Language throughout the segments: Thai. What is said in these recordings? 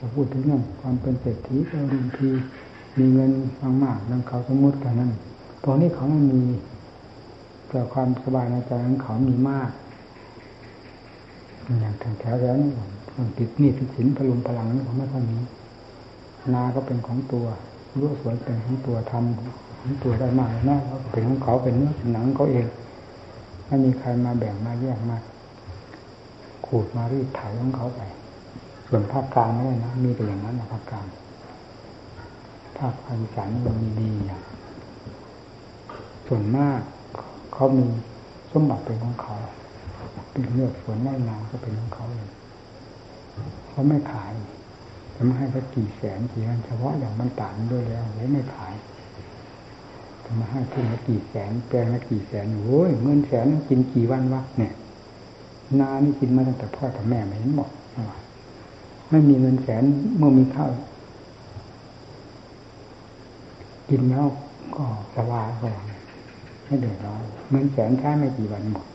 จะพูดถึงเรื่องความเป็นเศรษฐีก็บางทีมีเงินมากๆนั่งเขาสมมติกันนั้นตอนนี้เขาไม่มีแต่ความสบายในใจของเขามีมากอย่างทางแถวแล้วนี่ติดนี่ติดสินพลุงพลังนี่เขาไม่ค่อยมีนาก็เป็นของตัวรู้สวนเป็นของตัวทำของตัวได้มากนะเป็นของเขาเป็นเนื้อเป็นหนังเขาเองไม่มีใครมาแบ่งมาแยกมาขูดมารีดไถของเขาไป ส่วนภาคกลางไม่ได้นะมีแต่อย่างนั้นนะภาคกลางภาคอีสานมันมีดีอย่างส่วนมากเขามีสมบัติเป็นของเขาเป็นเลือกสวนไร่นาก็เป็นของเขาเองเขาไม่ขายจะมาให้เขากี่แสนกี่ล้านเฉพาะอย่างมันต่างด้วยแล้วเลยไม่ขายจะมาให้ขึ้นมากี่แสนแปลงละกี่แสนโอ้ยเงินแสนกินกี่วันวะเนี่ย นานี่กินมาตั้งแต่พ่อแต่แม่ไม่เห็นหมด ไม่มีเงินแสนเมื่อมีข้าวกินแล้วก็สบายไปไม่เดือดร้อนเงินแสนใช้ไม่กี่วันหมด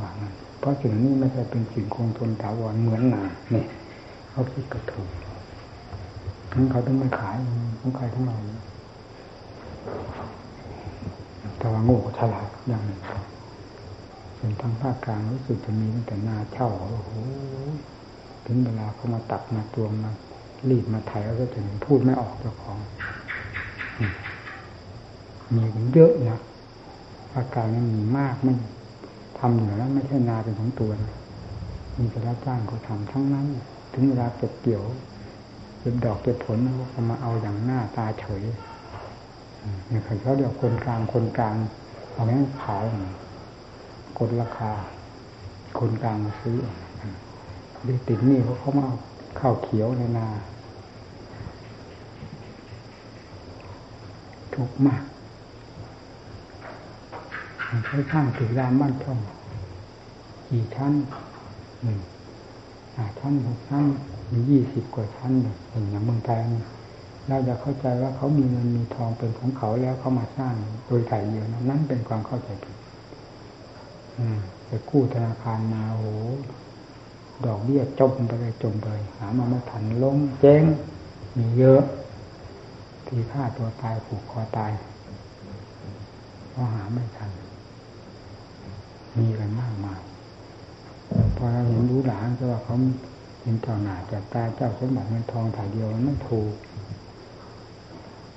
ว่างั้นเพราะสิ่งนี้ไม่ใช่เป็นสิ่งคงทนถาวรเหมือนนาเนี่ยเขาคิดกระถูกทั้งเขาต้องไม่ขายของใครทั้งเราแต่ว่าโง่ฉลาดอย่างหนึ่ง ส่วนทางภาคกลางรู้สึกจะมีตั้งแต่นาเช่าโอ้โหถึงเวลาเขามาตักมาตวงมารีดมาไถแล้วก็ถึงพูดไม่ออกเจ้าของมีเยอะนะภาคกลางนั้นมีมากไม่ทำอยู่แล้วไม่ใช่นาเป็นของตัวนะมีแต่รับจ้างเขาทำทั้งนั้น ถึงเวลาเก็บเกี่ยวเก็บดอกเก็บผลเขามาเอาอย่างหน้าตาเฉยนี่เขาเรียกคนกลางคนกลางเอาแม่ขา กดราคา คนกลางมาซื้อดีติดนี่เขาเขามาข้าวเขียวในนา ทุกมากใช้ข้างถือรามบ้านช่องกี่ชั้นหนึ่งห้าชั้นหกชั้นมียี่สิบกว่าชั้นเลยอย่างเมืองไทยเราจะเข้าใจว่าเขามีเงินมีทองเป็นของเขาแล้วเขามาสร้างโดยถ่ายเดียวนะนั่นเป็นความเข้าใจผิด ไปกู้ธนาคารมาโอ้ดอกเบี้ยจมไปเลยจมไปหามาไม่ทันล้มเจ๊งมีเยอะ ที่ฆ่าตัวตายผูกคอตายเพราะหาไม่ทัน มีกันมากมายพอเราเห็นรู้หลานก็ว่าเขาเป็นเจ้าหน้าจ้าตาเจ้าสมบัติเงินทองถ่ายเดียวมันถูก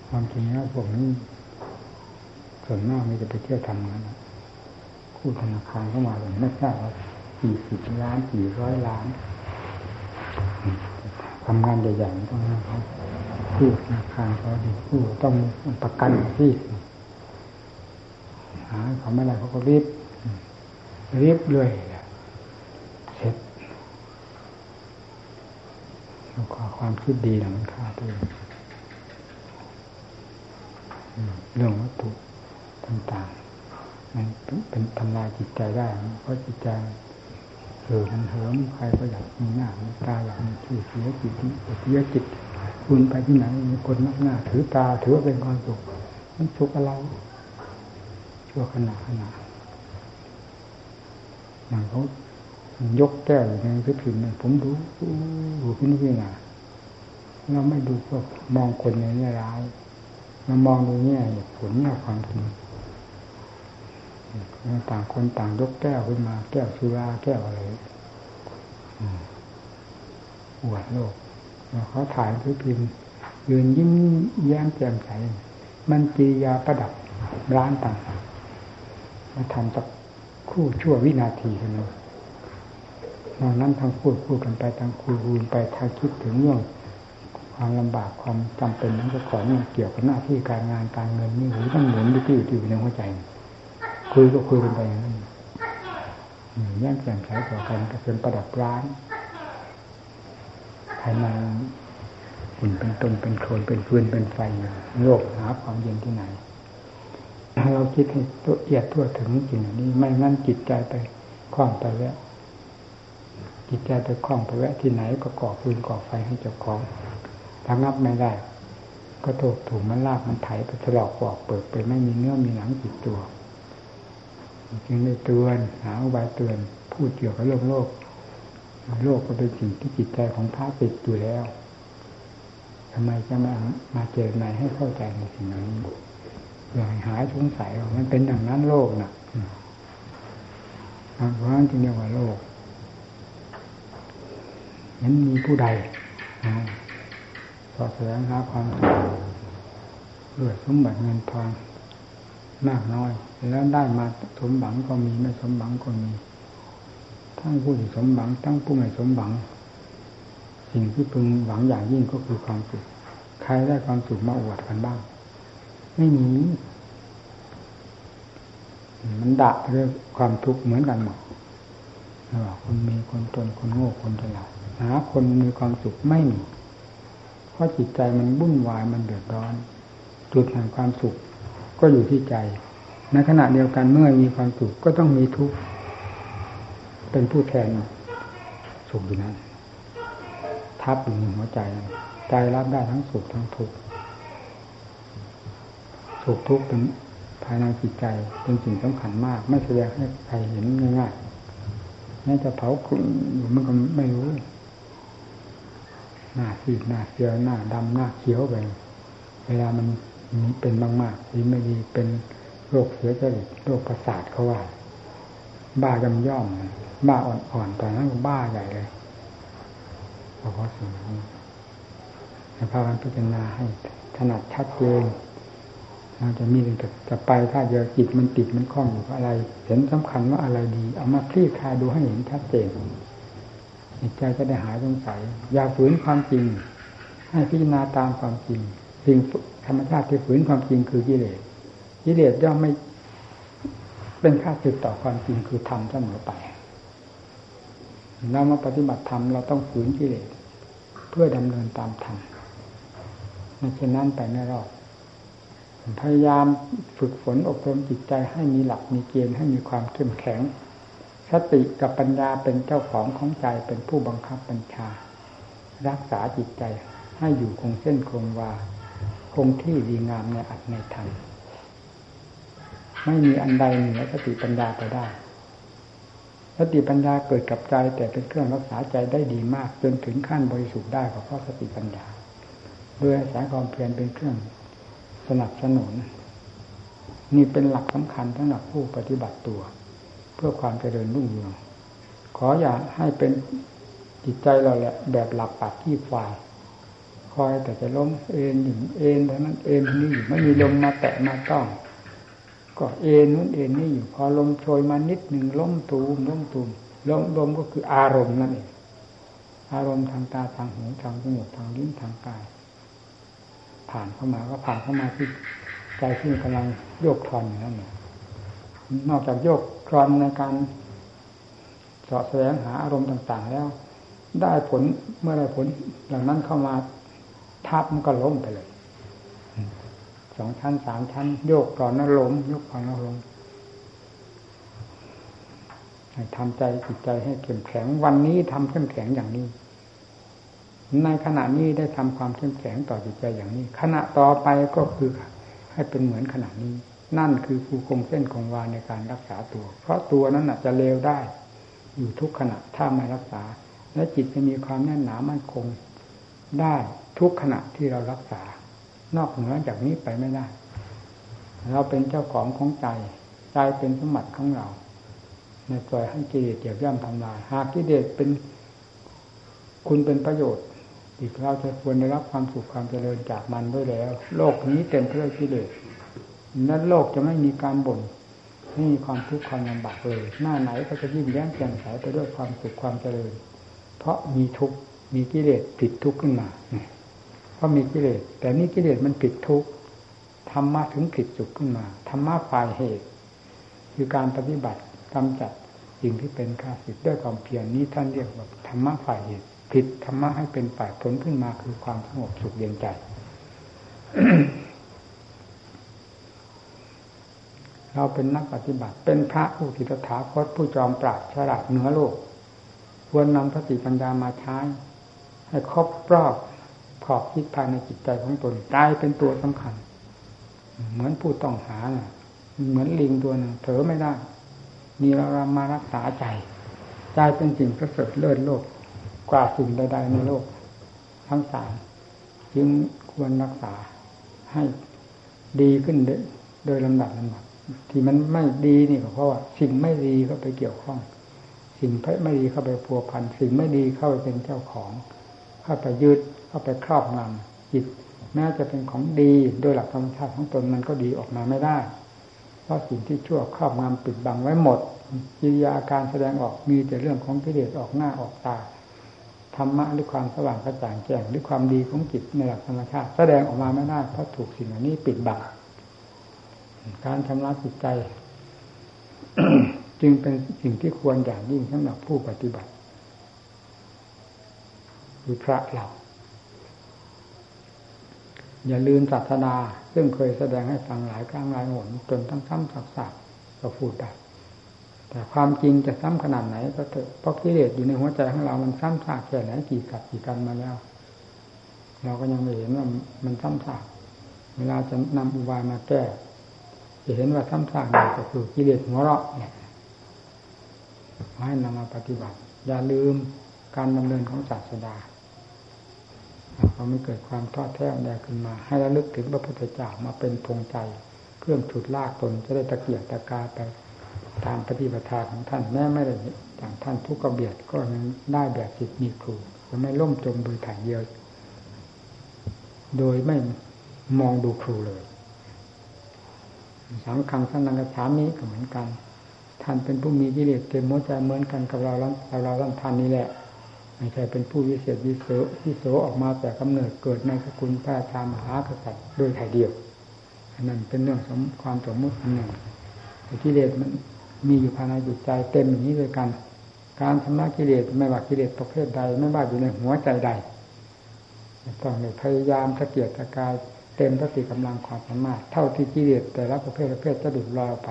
ความจริงแล้วพวกนี้ส่วนมากมีจะไปเที่ยวทำงาน คู่ธนาคารเข้ามาเลยไม่ทราบว่ากี่สิบล้านกี่ร้อยล้านทำงานใหญ่ๆต้องให้เขาคู่ธนาคารเขาดีคู่ต้องประกันที่หาเขาไม่ได้เขาก็รีบรีบเลยเสร็จแล้วก็ความคิดดีนะมันฆ่าตัวเองเรื่องวัตถุต่างๆ เป็นทำลายจิตใจได้ เพราะจิตใจเหือมันเหิมใครก็อยากมีหน้ามีตาอยากมีชื่อเสียจิตเสียจิตคุณไปที่ไหนมีคนนักหน้า ถือตาถือว่าเป็นความสุขมันสุขอะไรชั่วขณะขณะอย่างเขายกแก้วอยู่ในพิพิธภัณฑ์ผมดูดูพิพิธภัณฑ์เราไม่ดูพวกมองคนในแง่ร้ายเรามองดูแง่ผลแง่ความจริง ต่างคนต่างยกแก้วขึ้นมา แก้วสุราแก้วอะไรอวดโลกเขาถ่ายพิพิธยืนยิ้มแย้มแจ่มใสมันจียาประดับร้านต่างมาทำสักคู่ชั่ววินาทีเท่านั้นนอกนั้นทางพูดพูดกันไปทางคุยคุยไปทางคิดถึงเรื่องความลำบากความจำเป็นนั้นก็ขอเนี่ยเกี่ยวกับหน้าที่การงานการเงินนี่หรือต้องหมุนที่อยู่ในหัวใจ คุยก็คุยกันไปอย่างนั้นแย่งแข่งขันต่อกันก็เป็นประดับร้านภายในหุ่นเป็นต้นเป็นโคลนเป็นฟืนเป็นไฟโลกหาความเย็นที่ไหนเราคิดให้ตัวเอียดทั่วถึงจริงนี้ไม่งั้นจิตใจไปคล้องไปแล้วจิตใจไปคล้องไปแวะที่ไหนก็ก่อฟืนก่อไฟให้เจ้าของถ้างับไม่ได้ ก็ถูกถูกมันลากมันไถไปถลอกปอกเปิดไปไม่มีเนื้อมีหนังจิตตัว จึงได้เตือนหาอุบายเตือนพูดเกี่ยวกับเรื่องโลก โลกก็เป็นสิ่งที่จิตใจของพระติดอยู่แล้วทำไมจะมามาเจอในให้เข้าใจในสิ่งนั้นอย่าหายสงสัยว่ามันเป็นอย่างนั้นโลกนะเพราะนั้นจึงเรียกว่าโลกนั้นมีผู้ใดสอดแสวงหาความสุขด้วยสมบัติเงินทอง มากน้อย แล้วได้มาสมบังก็มีไม่สมบังก็มีทั้งผู้ที่สมบังทั้งผู้ไม่สมบัง สิ่งที่พึงหวังอย่างยิ่งก็คือความสุขใครได้ความสุขมาอวดกันบ้าง ไม่มีมันดับเรื่องความทุกข์เหมือนกันหมดคนมีคนตนคนโง่คนฉลาดหาคนมีความสุขไม่มีเพราะจิตใจมันวุ่นวายมันเดือดร้อน จุดแห่งความสุข ก็อยู่ที่ใจ ในขณะเดียวกันเมื่อมีความสุขก็ต้องมีทุกข์เป็นผู้แทนสุขอยู่นั้น ทับอยู่ในหัวใจ ใจรับได้ทั้งสุขทั้งทุกข์สุขทุกข์เป็นภายในจิตใจเป็นสิ่งสำคัญมาก ไม่แสดงให้ใครเห็นง่ายๆแม้จะเผาคุณอยู่มันก็ไม่รู้ หน้าซีดหน้าเสียวหน้าดำหน้าเขียวไปเวลามัน เป็นมากๆดีไม่ดีเป็นโรคเสียจริตโรคประสาทเขาว่า บ้ายำย่อมบ้าอ่อนๆตอนนั้นบ้าใหญ่เลยเพราะสิ่งนี้ในภาวันพิจารณาให้ถนัดชัดเจนเราจะมีแต่จะไปถ้าเจอจิตมันติดมันคล้องอยู่อะไร เห็นสำคัญว่าอะไรดี เอามาคลี่คลายดูให้เห็นชัดเจนจิตใจจะได้หายสงสัยอย่าฝืนความจริง ให้พิจารณาตามความจริงสิ่ง ธรรมชาติที่ฝืนความจริงคือกิเลสกิเลสย่อมไม่เป็นค่าสึกต่อความจริงคือธรรมเสมอไปเรามาปฏิบัติธรรมเราต้องฝืนกิเลสเพื่อดำเนินตามธรรมไม่เช่นนั้นไปไม่รอดพยายามฝึกฝนอบรมจิตใจให้มีหลักมีเกณฑ์ให้มีความเข้มแข็ง สติกับปัญญาเป็นเจ้าของของใจเป็นผู้บังคับบัญชา รักษาจิตใจให้อยู่คงเส้นคงวา คงที่ดีงามในอัตในธรรมไม่มีอันใดเหนือสติปัญญาไปได้สติปัญญาเกิดกับใจแต่เป็นเครื่องรักษาใจได้ดีมาก จนถึงขั้นบริสุทธิ์ได้ก็เพราะสติปัญญาโดยอาศัยความเพียรเป็นเครื่องสนับสนุน นี่เป็นหลักสำคัญสำหรับผู้ปฏิบัติตัว เพื่อความเจริญรุ่งเรือง ขออย่าให้เป็นจิตใจเราแหละแบบหลับปากที่ฝ่าย อยแต่จะล้มเอ็นอยู่เอ็นเท่านั้นเอ็นนี่อยู่ไม่มีลมมาแตะมาต้อง ก็เอ็นนู้นเอ็นนี่อยู่พอลมโชยมานิดหนึ่งล้มตูมล้มตูมล้มลมก็คืออารมณ์นั่นเองอารมณ์ทางตาทางหูทางจมูกทางลิ้นทางกาย ผ่านเข้ามาก็ผ่านเข้ามาที่ใจที่กำลังโยกทอนอยู่นั่นเองนอกจากโยกทอนในการสาะแสวงหาอารมณ์ต่าง ๆ แล้ว ได้ผลเมื่อได้ผลเหล่านั้นเข้ามา ทับมันก็ล้มไปเลยสองชั้นสามชั้น โยกก่อนแล้วล้มยกก่อนแล้วล้มทำใจจิตใจให้เข้มแข็งวันนี้ทำเข้มแข็งอย่างนี้ ในขณะนี้ได้ทำความเข้มแข็งต่อจิตใจอย่างนี้ ขณะต่อไปก็คือให้เป็นเหมือนขณะนี้ นั่นคือภูคงเส้นคงวาในการรักษาตัว เพราะตัวนั้นจะเลวได้ อยู่ทุกขณะถ้าไม่รักษา และจิตจะมีความแน่นหนามั่นคงได้ ทุกขณะที่เรารักษา นอกเหนือจากนี้ไปไม่ได้ เราเป็นเจ้าของของใจ ใจเป็นสมบัติของเราในปล่อยให้กิเลสเหยียบย่ำทำลายหากกิเลสเป็นคุณเป็นประโยชน์ อีกเราจะควรได้รับความสุขความเจริญจากมันด้วยแล้ว โลกนี้เต็มไปด้วยกิเลสนั้นโลกจะไม่มีการบ่นไม่มีความทุกข์ความลำบากเลย หน้าไหนก็จะยิ่งแย้มแจ่มใสไปด้วยความสุขความเจริญ เพราะมีทุกข์มีกิเลสผิดทุกข์ขึ้นมา เพราะมีกิเลส แต่นี่กิเลสมันผิดทุกข์ธรรมะถึงผิดสุขขึ้นมาธรรมะฝ่ายเหตุ คือการปฏิบัติกำจัดสิ่งที่เป็นข้าศึกด้วยความเพียรนี้ท่านเรียกว่าธรรมะฝ่ายเหตุผิดธรรมะให้เป็นฝ่ายผลขึ้นมาคือความสงบสุขเย็นใจเราเป็นนักปฏิบัติ เป็นพระผู้ทิฏฐาคตผู้จอมปราดฉลาดเหนือโลก ควรนำสติปัญญามาใช้ให้ครบรอบ ขอบคิดภายในจิตใจของตนใจเป็นตัวสำคัญ เหมือนผู้ต้องหาน่ะ เหมือนลิงตัวหนึ่งเถอไม่ได้ มีเรามารักษาใจ ใจเป็นสิ่งประเสริฐเลิศโลก กว่าสิ่งใดๆในโลก ทั้งสามจึงควรรักษาให้ดีขึ้นโดยลำดับลำดับที่มันไม่ดีนี่ก็เพราะว่าสิ่งไม่ดีเข้าไปเกี่ยวข้อง สิ่งไม่ดีเข้าไปพัวพันสิ่งไม่ดีเข้าไปเป็นเจ้าของ เข้าไปยึดาไปครอบงำจิตแม้จะเป็นของดีโดยหลักธรรมชาติของตนมันก็ดีออกมาไม่ได้ เพราะสิ่งที่ชั่วครอบงำปิดบังไว้หมดกิริยาการแสดงออกมีแต่เรื่องของกิเลสออกหน้าออกตาธรรมะหรือความสว่างกระจ่างแจ้งหรือความดีของจิตในหลักธรรมชาติ แสดงออกมาไม่ได้เพราะถูกสิ่งเหล่านี้ปิดบังการชำระจิตใจ จึงเป็นสิ่งที่ควรอย่างยิ่งสำหรับผู้ปฏิบัติคือพระเรา อย่าลืมศาสนาซึ่งเคยแสดงให้ฟังหลายครั้งหลายหนจนทั้งซ้ำสักๆก็พูดได้แต่ความจริงจะซ้ำขนาดไหนก็เถอะเพราะกิเลสอยู่ในหัวใจของเรา มันซ้ำซากแค่ไหนกี่กับกี่กันมาแล้ว เราก็ยังไม่เห็นว่ามันซ้ำซากเวลาจะนำอุบายมาแก้จะเห็นว่าซ้ำซากนี่ก็คือกิเลสหัวเราะเนี่ยให้นำมาปฏิบัติ อย่าลืมการดำเนินของศาสดา พอไม่เกิดความท้อแท้แดขึ้นมา ให้ระลึกถึงพระพุทธเจ้ามาเป็นพงใจ เครื่องฉุดลากตนจะได้ตะเกียกตะกาไปตามปฏิบัติของท่านแม้ไม่ได้อย่างท่านทุกกระเบียดก็ยังได้แบบจิตมีครูจะไม่ล่มจมโดยถ่ายเดียว โดยไม่มองดูครูเลยสังฆังสันังกระฉามิก็เหมือนกัน ท่านเป็นผู้มีกิเลสเต็มหัวใจเหมือนกันกับเราเราเราท่านนี้แหละ ไม่ใช่เป็นผู้วิเศษวิเศษวิโสออกมาแต่กำเนิดเกิดในสกุลพระชามหากษัตริย์โดยถ่ายเดียว อันนั้นเป็นเรื่องสมความสมมติอันหนึ่งกิเลสมันมีอยู่ภายในจิตใจเต็มอย่างนี้ด้วยกัน การชำระกิเลสไม่ว่ากิเลสประเภทใด ไม่ว่าอยู่ในหัวใจใดต้องพยายามตะเกียกตะกายเต็มสติกำลังความสามารถ เท่าที่กิเลสแต่ละประเภทประเภทจะดุดลอยไป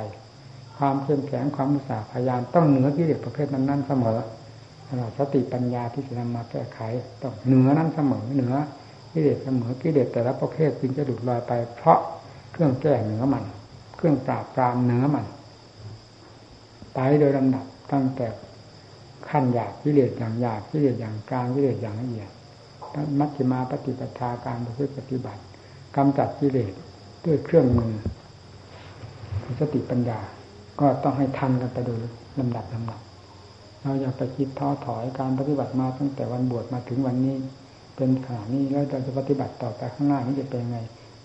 ความเข้มแข็งความมุสาพยายามต้องเหนือกิเลสประเภทนั้นๆเสมอ สติปัญญาที่จะนำมาแก้ไขต้องเหนือนั้นเสมอเหนือกิเลสเสมอกิเลสแต่ละประเภทจึงจะดุดลอยไป เพราะเครื่องแก้เหนือมัน เครื่องปราบปรามเหนือมัน ไปโดยลำดับตั้งแต่ขั้นหยาบวิเลศอย่างหยาบวิเลศอย่างกลางวิเลศอย่างละเอียดมัชฌิมาปฏิปทาการประพฤติปฏิบัติกำจัดกิเลสด้วยเครื่องมือสติปัญญา ก็ต้องให้ทันกันไปโดยลำดับลำดับ เราอย่าไปคิดท้อถอยการปฏิบัติมาตั้งแต่วันบวชมาถึงวันนี้ เป็นขณะนี้แล้วเราจะปฏิบัติต่อไปข้างหน้านี้จะเป็นไง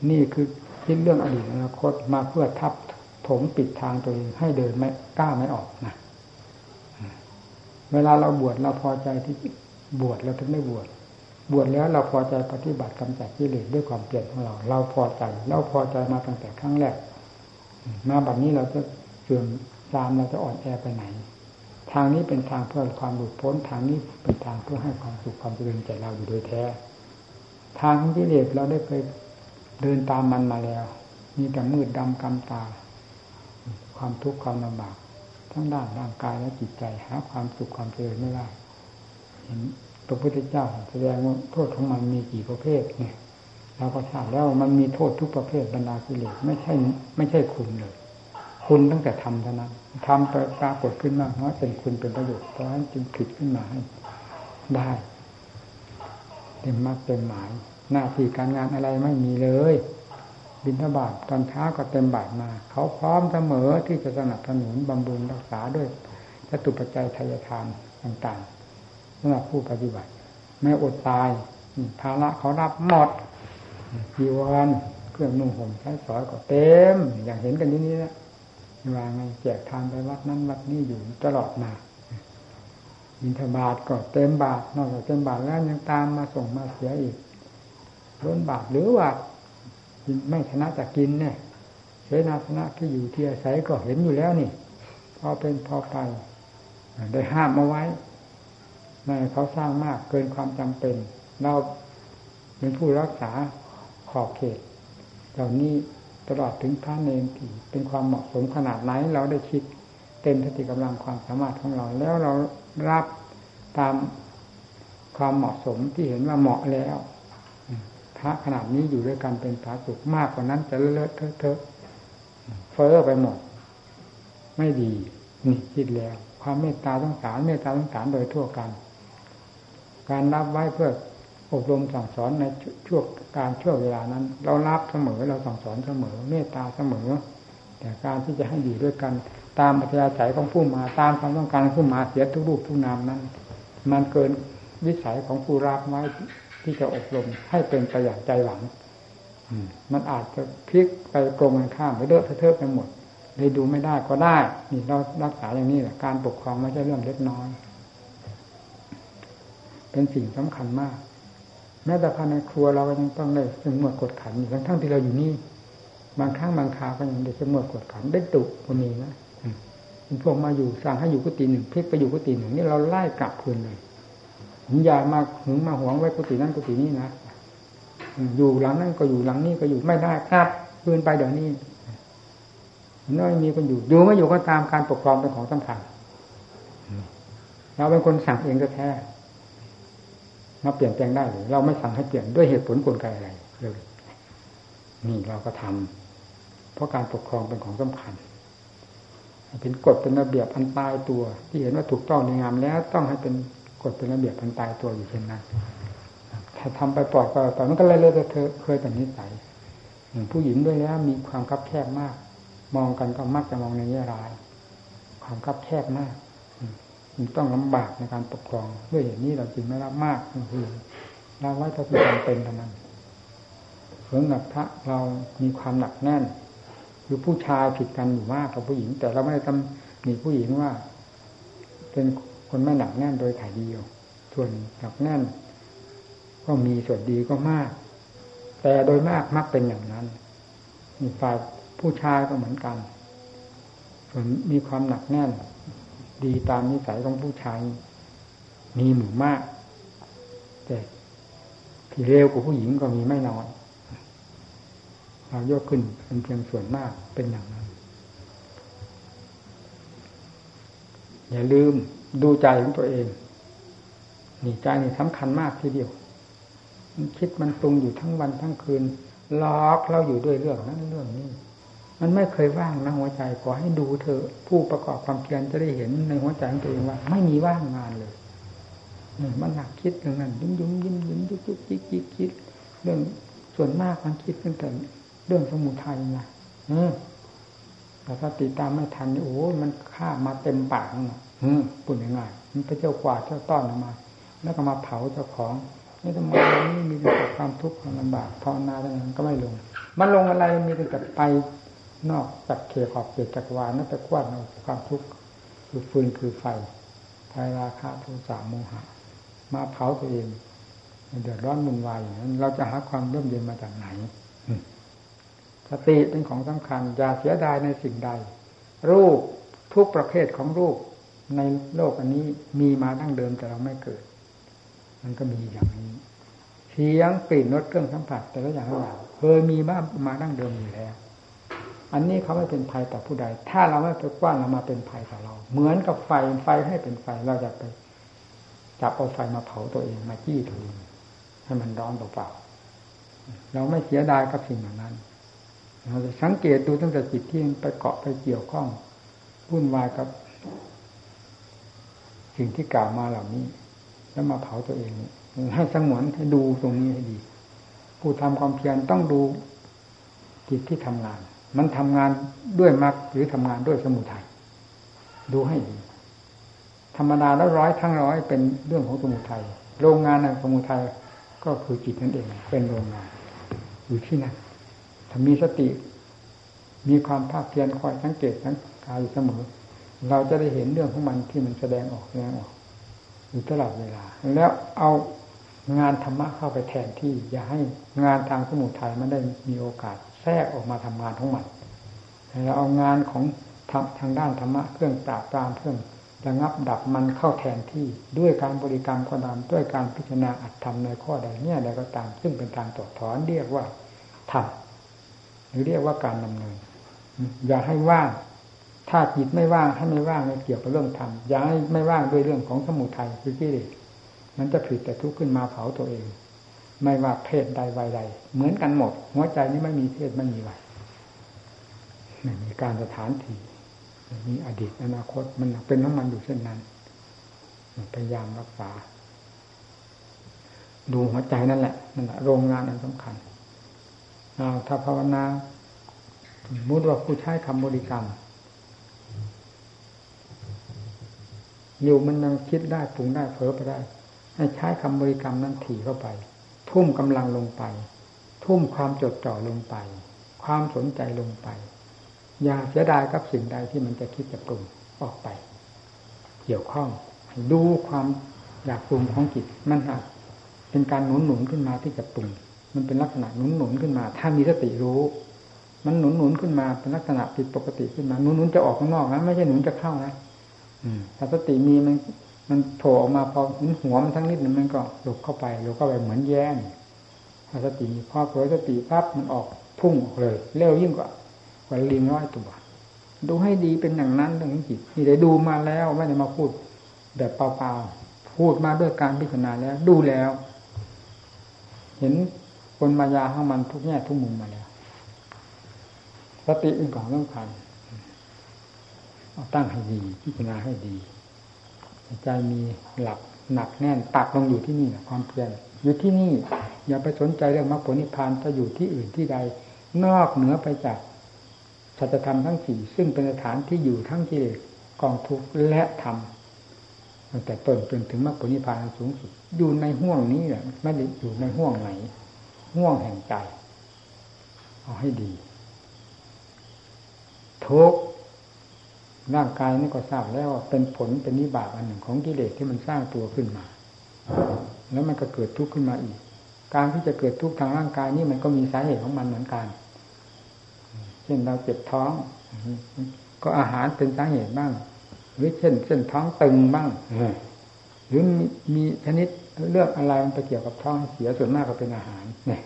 นี่คือคิดเรื่องอดีตอนาคตมาเพื่อทับถมปิดทางตัวเองให้เดินไม่กล้าไม่ออกนะเวลาเราบวชเราพอใจที่บวชเราถึงได้บวชบวชแล้วเราพอใจปฏิบัติกำจัดกิเลสด้วยความเปลี่ยนของเรา เราพอใจเราพอใจมาตั้งแต่ครั้งแรกมาบัดนี้เราจะเสื่อมตามเราจะอ่อนแอไปไหน ทางนี้เป็นทางเพื่อความหลุดพ้น ทางนี้เป็นทางเพื่อให้ความสุขความเจริญแก่เราอยู่โดยแท้ ทางของกิเลสเราได้เคยเดินตามมันมาแล้ว มีแต่มืดดำกำตา ความทุกข์ความลำบากทั้งด้านร่างกายและจิตใจหาความสุขความเจริญไม่ได้เห็นพระพุทธเจ้าแสดงว่าโทษของมันมีกี่ประเภทเนี่ยเราก็ทราบแล้วมันมีโทษทุกประเภทบรรดากิเลสไม่ใช่ ไม่ใช่คุณเลย คุณตั้งแต่ทำเท่านั้นทำปปรากฏขึ้นมาเพราะเป็นคุณเป็นประโยชน์เพราะฉะนั้นจึงผิดขึ้นมาให้ได้เต็มมากเต็มหมาย หน้าที่การงานอะไรไม่มีเลย บินทบาทตอนเช้าก็เต็มบาทมา เขาพร้อมเสมอที่จะสนับสนุนบำรุงรักษาด้วยจตุปัจจัยทายทานต่างๆสำหรับผู้ปฏิบัติ ไม่อดตายภาระเขารับหมดจีวรเครื่องนุ่งห่มใช้สอยก็เต็ม อย่างเห็นกันนี้นี่นะ วางไงแจกทานไปวัดนั้นวัดนี้อยู่ตลอดมาบินทบาทก็เต็มบาทนอกจากเต็มบาทแล้วยังตามมาส่งมาเสียอีกล้นบาทหรือว่าไม่ชนะจะกินเนี่ยเสนาสนะที่อยู่ที่อาศัยก็เห็นอยู่แล้วนี่ พอเป็นพอไปได้ห้ามเอาไว้ไม่เขาสร้างมากเกินความจำเป็น เราเป็นผู้รักษาขอบเขตเหล่านี้ ตลอดถึงพระเนรที่เป็นความเหมาะสมขนาดไหนเราได้คิดเต็มสติกำลังความสามารถของเรา แล้วเรารับตามความเหมาะสมที่เห็นว่าเหมาะแล้วพระขนาดนี้อยู่ด้วยกันเป็นพระสุขมากกว่านั้นจะเลอะเทอะเทอะเฟ้อไปหมด ไม่ดีนี่คิดแล้ว ความเมตตาต้องสารเมตตาต้องสารโดยทั่วกัน การรับไว้เพื่อ อบรมสั่งสอนในช่วงการช่วงเวลานั้น เรารับเสมอเราสั่งสอนเสมอเมตตาเสมอ แต่การที่จะให้อยู่ด้วยกัน ตามอัธยาศัยของผู้มาตามความต้องการของผู้มาเสียทุกรูปทุกนามนั้น มันเกินวิสัยของผู้รับไว้ที่จะอบรมให้เป็นไปอย่างใจหวังมันอาจจะพลิกไปตรงกันข้ามไปเด้อเทอะไปหมดเลยดูไม่ได้ก็ได้นี่เรารักษาอย่างนี้แหละการปกครองไม่ใช่เรื่องเล็กน้อย เป็นสิ่งสำคัญมาก แม้แต่ภายในครัวเราก็ยังต้องได้สมวดกดขันอยู่ทั้งที่เราอยู่นี่บางครั้งบางคราวก็ยังได้สมวดกดขันได้ตุก็มีนะพวกมาอยู่สั่งให้อยู่กุฏิหนึ่งพลิกไปอยู่กุฏิหนึ่งนี่เราไล่กลับคืนเลยอย่ามาหึงมาหวงไว้กุฏินั้นกุฏินี้นะอยู่หลังนั้นก็อยู่หลังนี้ก็อยู่ไม่ได้ครับคืนไปเดี๋ยวนี้น้อยมีคนอยู่อยู่ไม่อยู่ก็ตามการปกครองเป็นของสำคัญเราเป็นคนสั่งเองก็แท้ เราเปลี่ยนแปลงได้หรือเราไม่สั่งให้เปลี่ยนด้วยเหตุผลกลไกอะไรเลยนี่เราก็ทำเพราะการปกครองเป็นของสำคัญเป็นกฎเป็นระเบียบอันตายตัว ที่เห็นว่าถูกต้องในงามแล้ว ต้องให้เป็นกฎเป็นระเบียบอันตายตัวอยู่เช่นนั้นถ้าทำไปปล่อยไปต่อมันก็เลยเลยเธอเคยแต่นิสัยผู้หญิงด้วยแล้วมีความคับแคบมาก มองกันก็มักจะมองในแง่ร้าย ความคับแคบมาก มันต้องลำบากในการปกครองด้วยเหตุนี้เราจึงไม่รับมากคือเราไว้เท่าที่จำเป็นเท่านั้นเพื่อหนักพระเรามีความหนักแน่นคือผู้ชายผิดกันอยู่มากกับผู้หญิง แต่เราไม่ได้ทำหนีผู้หญิงว่า เป็นคนไม่หนักแน่นโดยถ่ายเดียว ส่วนหนักแน่น ก็มีส่วนดีก็มาก แต่โดยมากมักเป็นอย่างนั้นมีฝ่ายผู้ชายก็เหมือนกัน ส่วนมีความหนักแน่น ดีตามนิสัยของผู้ชายมีหมู่มาก แต่ที่เร็วกว่าผู้หญิงก็มีไม่น้อยเรายกขึ้นเป็นเพียงส่วนมากเป็นอย่างนั้น อย่าลืมดูใจของตัวเองนี่ใจนี่สำคัญมากทีเดียว มันคิดมันปรุงอยู่ทั้งวันทั้งคืนล็อกเราอยู่ด้วยเรื่องนั้นเรื่องนี้ มันไม่เคยว่างนะหัวใจขอให้ดูเธอผู้ประกอบความเพียรจะได้เห็นในหัวใจของตัวเองว่า ไม่มีว่างงานเลยมันหนักคิดเรื่องนั้นยิ้มยิ้มยิ้มยิ้มยุกยุกยิกยิกคิดเรื่องส่วนมากมันคิดตั้งแต่เรื่องสมุทัยนะอืมแต่ถ้าติดตามไม่ทันนี่โอ้มันฆ่ามาเต็มปากนะอืมปุ่นยัง่ายมันไปเจ้ากวาดเจ้าต้อนออกมา แล้วก็มาเผาเจ้าของนี่ทำไมนี่มีแต่ความทุกข์ความลำบากภาวนาอะไรนั้นก็ไม่ลง มันลงอะไรมีแต่ไป นอกจากเขตขอบเขตจักรวาลนั่นแต่กว้านเอาความทุกข์คือฟืนคือไฟภายราคาโทสะโมหะ มาเผาตัวเองเดือดร้อนมุนวายอย่างนั้นเราจะหาความเริ่มเย็นมาจากไหนสติเป็นของสำคัญอย่าเสียดายในสิ่งใด รูปทุกประเภทของรูปในโลกอันนี้มีมาดั้งเดิมแต่เราไม่เกิด มันก็มีอย่างนี้เสียงกลิ่นรสเครื่องสัมผัสแต่ละอย่างละอย่างเคยมีมามาดั้งเดิมอยู่แล้ว อันนี้เขาไม่เป็นภัยต่อผู้ใด ถ้าเราไม่ไปกว้านเรามาเป็นภัยต่อเรา เหมือนกับไฟไฟให้เป็นไฟเราจะไปจับเอาไฟมาเผาตัวเองมาจี้ตัวเองให้มันร้อนเปล่าๆเราไม่เสียดายกับสิ่งเหล่านั้นเราจะสังเกตดูตั้งแต่จิตที่ไปเกาะไปเกี่ยวข้องวุ่นวายกับ สิ่งที่กล่าวมาเหล่านี้ แล้วมาเผาตัวเองให้สงวนให้ดูตรงนี้ให้ดี ผู้ทำความเพียรต้องดูจิตที่ทำงาน มันทำงานด้วยมรรคหรือทำงานด้วยสมุทัยดูให้ดีธรรมดาแล้วร้อยทั้งร้อยเป็นเรื่องของสมุทัยโรงงานในสมุทัยก็คือจิตนั่นเอง เป็นโรงงาน อยู่ที่นั่นถ้ามีสติ มีความภาคเพียรคอยสังเกตสังกายเสมอ เราจะได้เห็นเรื่องของมันที่มันแสดงออกแสดงออกอยู่ตลอดเวลา แล้วเอางานธรรมะเข้าไปแทนที่ อย่าให้งานทางสมุทัยมันได้มีโอกาส แทรกออกมาทำงานของมันเราเอางานของทางทางด้านธรรมะเครื่องปราบปรามเครื่องระงับดับมันเข้าแทนที่ด้วยการบริกรรมก็ตามด้วยการพิจารณาอัดทำในข้อใดเนี่ยใดก็ตาม ซึ่งเป็นทางต่อถอนเรียกว่าทำหรือเรียกว่าการดำเนินอย่าให้ว่าง ถ้าจิตไม่ว่างให้ไม่ว่างในเกี่ยวกับเรื่องธรรมอย่าให้ไม่ว่างด้วยเรื่องของสมุทัยคือกิเลสมันจะผิดแต่ทุกข์ขึ้นมาเผาตัวเอง ไม่ว่าเพศใดวัยใด เหมือนกันหมด หัวใจนี้ไม่มีเพศไม่มีวัยไม่มีการสถานที่มีอดีตอนาคตมันเป็นน้ำมันอยู่เช่นนั้นพยายามรักษา ดูหัวใจนั่นแหละนั่นแหละโรงงานอันสำคัญเอาถ้าภาวนามุดว่าผู้ใช้คำบริกรรม อยู่มันยังคิดได้ปรุงได้เผลอไปได้ ให้ใช้คำบริกรรมนั้นถี่เข้าไป ทุ่มกำลังลงไป ทุ่มความจดจ่อลงไป ความสนใจลงไป อย่าเสียดายกับสิ่งใดที่มันจะคิดจะปรุงออกไป เกี่ยวข้องดูความอยากปรุงของจิตมันอาจเป็นการหนุนหนุนขึ้นมาที่จะปรุง มันเป็นลักษณะหนุนหนุนขึ้นมา ถ้ามีสติรู้ มันหนุนหนุนขึ้นมาเป็นลักษณะผิดปกติขึ้นมาหนุนหนุนจะออกข้างนอกนะไม่ใช่หนุนจะเข้านะถ้าสติมีมัน มันโผล่ออกมาพอหัวมันทั้งนิดนึงมันก็หลบเข้าไปหลบเข้าไปเหมือนแย่งถ้าสติพอเผยสติปั๊บมันออกพุ่งออกเลย เร็วยิ่งกว่าวันลิงน้อยตัวดูให้ดีเป็นอย่างนั้นเรื่องจิตนี่ได้ดูมาแล้วไม่ได้มาพูดแบบเปล่าๆพูดมาด้วยการพิจารณาแล้ว ดูแล้ว เห็นคนมายาของมันทุกแง่ทุกมุมมาแล้วสติเป็นของสำคัญเอาตั้งให้ดีพิจารณาให้ดี ใจมีหลักหนักแน่นตักลงอยู่ที่นี่นะความเพียรอยู่ที่นี่ อย่าไปสนใจเรื่องมรรคผลนิพพานจะอยู่ที่อื่นที่ใด นอกเหนือไปจากสัจธรรมทั้งสี่ซึ่งเป็นสถานที่อยู่ทั้งกิเลสกองทุกข์และธรรมตั้งแต่ต้นจนถึงมรรคผลนิพพานสูงสุด อยู่ในห่วงนี้แหละไม่ได้อยู่ในห่วงไหนห่วงแห่งใจเอาให้ดีทุก ร่างกายนี่ก็ทราบแล้วว่าเป็นผลเป็นนิบาตอันหนึ่งของกิเลสที่มันสร้างตัวขึ้นมา แล้วมันก็เกิดทุกข์ขึ้นมาอีก การที่จะเกิดทุกข์ทางร่างกายนี่มันก็มีสาเหตุของมันเหมือนกัน เช่นเราเจ็บท้อง ก็อาหารเป็นสาเหตุบ้างหรือเช่นเส้นท้องตึงบ้างหรือมีชนิดเลือกอะไรมันไปเกี่ยวกับท้องเสียส่วนมากก็เป็นอาหารเนี่ย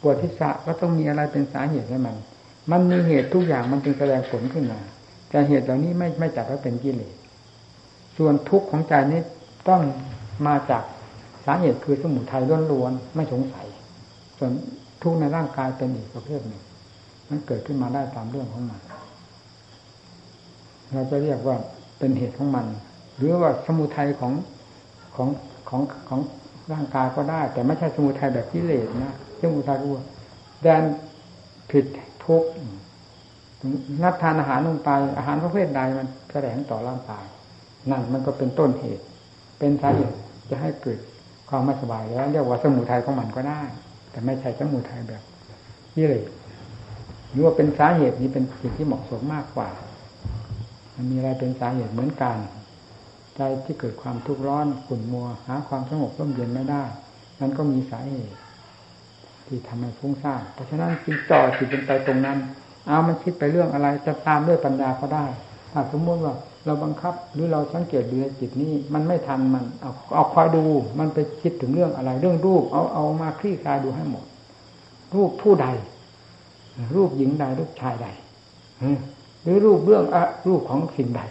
ปวดทิศะก็ต้องมีอะไรเป็นสาเหตุให้มัน มันมีเหตุทุกอย่างมันจึงแสดงผลขึ้นมา แต่เหตุเหล่านี้ไม่ไม่จัดว่าเป็นกิเลสส่วนทุกข์ของใจนี้ต้องมาจากสาเหตุคือสมุทัยล้วนๆไม่สงสัย ส่วนทุกข์ในร่างกายเป็นอีกประเภทหนึ่งมันเกิดขึ้นมาได้ตามเรื่องของมัน เราจะเรียกว่าเป็นเหตุของมัน หรือว่าสมุทัยของของของของร่างกายก็ได้ แต่ไม่ใช่สมุทัยแบบกิเลสนะสมุทัยรู้แดนผิดทุกข์ นับทานอาหารลงไปอาหารประเภทใดมันแสดงต่อร่างกายนั่นมันก็เป็นต้นเหตุ เป็นสาเหตุจะให้เกิดความไม่สบายแล้วเรียกว่าสมุทัยของมันก็ได้ แต่ไม่ใช่สมุทัยแบบกิเลสหรือว่าเป็นสาเหตุนี้เป็นสิ่งที่เหมาะสมมากกว่า มันมีอะไรเป็นสาเหตุเหมือนกันใจที่เกิดความทุกข์ร้อนขุ่นมัว หาความสงบร่มเย็นไม่ได้ นั้นก็มีสาเหตุที่ทำให้ฟุ้งซ่านเพราะฉะนั้นจึงจ่อจิตเป็นไปตรงนั้น เอามันคิดไปเรื่องอะไร จะตามด้วยปัญญาก็ได้ถ้าสมมติว่า เราบังคับหรือเราสังเกตดูในจิตนี้ มันไม่ทันมันเอาเอาคอยดู มันไปคิดถึงเรื่องอะไร เรื่องรูปเอาเอามาคลี่คลายดูให้หมด รูปผู้ใด รูปหญิงใดรูปชายใดหรือรูปเรื่องอะรูปของสิ่งใด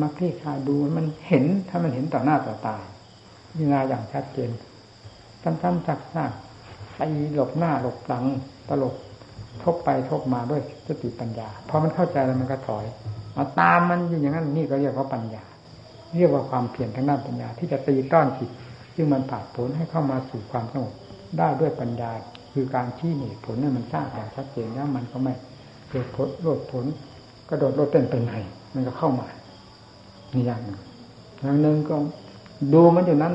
มาคลี่คลายดูมันเห็นถ้ามันเห็นต่อหน้าต่อตาพิจารณาอย่างชัดเจนซ้ำๆซักๆไปหลบหน้าหลบหลังตลบ ทบไปทบมาด้วยสติปัญญาพอมันเข้าใจแล้วมันก็ถอยเอาตามมันอยู่อย่างนั้นนี่ก็เรียกว่าปัญญา เรียกว่าความเพียรทางด้านปัญญา ที่จะตีต้อนจิตซึ่งมันผ่าผลให้เข้ามาสู่ความสงบได้ด้วยปัญญา คือการชี้เหตุผลนี่มันทราบอย่างชัดเจนแล้วมันก็ไม่เกิดผลลดผลกระโดดโลดเต้นเป็นไงมันก็เข้ามานี่อย่างหนึ่งอย่างหนึ่งก็ดูมันอยู่นั้น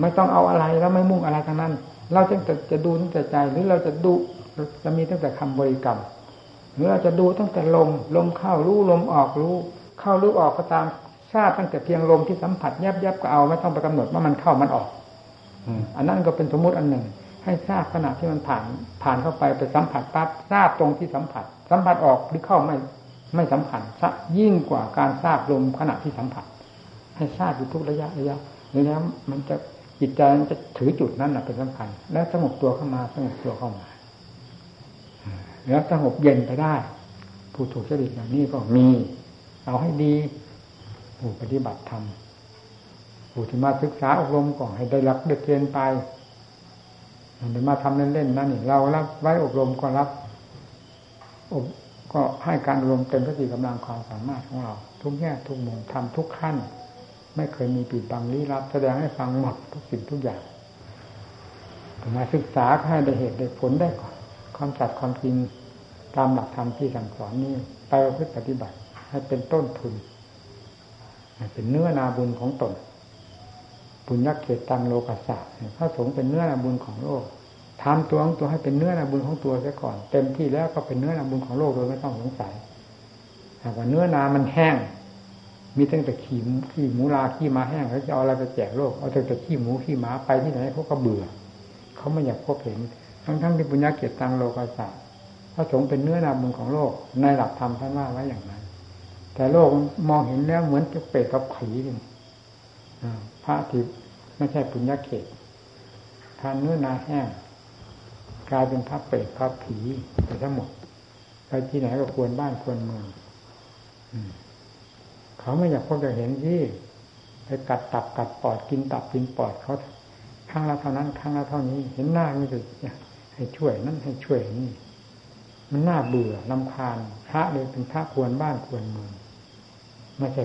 ไม่ต้องเอาอะไรแล้วไม่มุ่งอะไรทั้งนั้น เราจะจะดูตั้งแต่ใจหรือเราจะดู จะมีตั้งแต่คำบริกรรมหรือเราจะดูตั้งแต่ลมลมเข้ารู้ลมออกรู้ เข้ารู้ออกก็ตามทราบตั้งแต่เพียงลมที่สัมผัสแยบแยบก็เอาไม่ต้องไปกำหนดว่ามันเข้ามันออกอันนั้นก็เป็นสมมุติอันหนึ่ง ให้ทราบขณะที่มันผ่านผ่านเข้าไปไปสัมผัสปั๊บทราบตรงที่สัมผัส สัมผัสออกหรือเข้าไม่ไม่สำคัญยิ่งกว่าการทราบลมขณะที่สัมผัส ให้ทราบอยู่ทุกระยะระยะแล้วมันจะจิตใจมันจะถือจุดนั้นแหะเป็นสำคัญ แล้วสงบตัวเข้ามาสงบตัวเข้ามา แล้วสงบเย็นไปได้ ผู้ถูกจริตอย่างนี้ก็มี เอาให้ดี ผู้ปฏิบัติธรรมผู้ที่มาศึกษาอบรมก่อนให้ได้รับเด็กเรียนไปมันมาทำเล่นๆนั่นนี่เรารับไว้อบรมก็รับอบก็ให้การอบรมเต็มสติกำลังความสามารถของเรา ทุกแง่ทุกมุมทำทุกขั้น ไม่เคยมีปิดบังลี้ลับ แสดงให้ฟังหมดทุกสิ่งทุกอย่างมาศึกษาให้ได้เหตุได้ผลได้ก่อน ความจัดความจริงตามหลักธรรมที่สั่งสอนนี้ไปประพฤติปฏิบัติ ให้เป็นต้นทุนเป็นเนื้อนาบุญของตนปุญญเกตตังโลกัสสะพระสงฆ์เป็นเนื้อนาบุญของโลกทำตัวของตัวให้เป็นเนื้อนาบุญของตัวเสียก่อน เต็มที่แล้วก็เป็นเนื้อนาบุญของโลกโดยไม่ต้องสงสัยหากว่าเนื้อนามันแห้ง มีตั้งแต่ขี้ขี้หมูลาขี้ม้าแห้งแล้วจะเอาอะไรไปแจกโลกเอาแต่ขี้หมูขี้หมาไปที่ไหนเขาก็เบื่อเขาไม่อยากพบเห็น ทั้งทั้งที่ปุญญาเกียรติตังโลกาสะพระสงฆ์เป็นเนื้อนาบุญของโลก ในหลักธรรมท่านว่าไว้อย่างนั้น แต่โลกมองเห็นแล้วเหมือนจะเปรตกับผีเลยพระที่ไม่ใช่ปุญญาเขตทานเนื้อนาแห้งกลายเป็นพระเปรตพระผีไปทั้งหมดไปที่ไหนก็ควรบ้านควรเมืองเขาไม่อยากพบจะเห็นที่ไปกัดตับกัดปอดกินตับกินปอดเขาครั้งละเท่านั้นครั้งละเท่านี้ เห็นหน้าไม่ถูก ให้ช่วยนั่นให้ช่วยนี่ มันน่าเบื่อลำคาญพระเลยเป็นพระควรบ้านควรเมืองไม่ใช่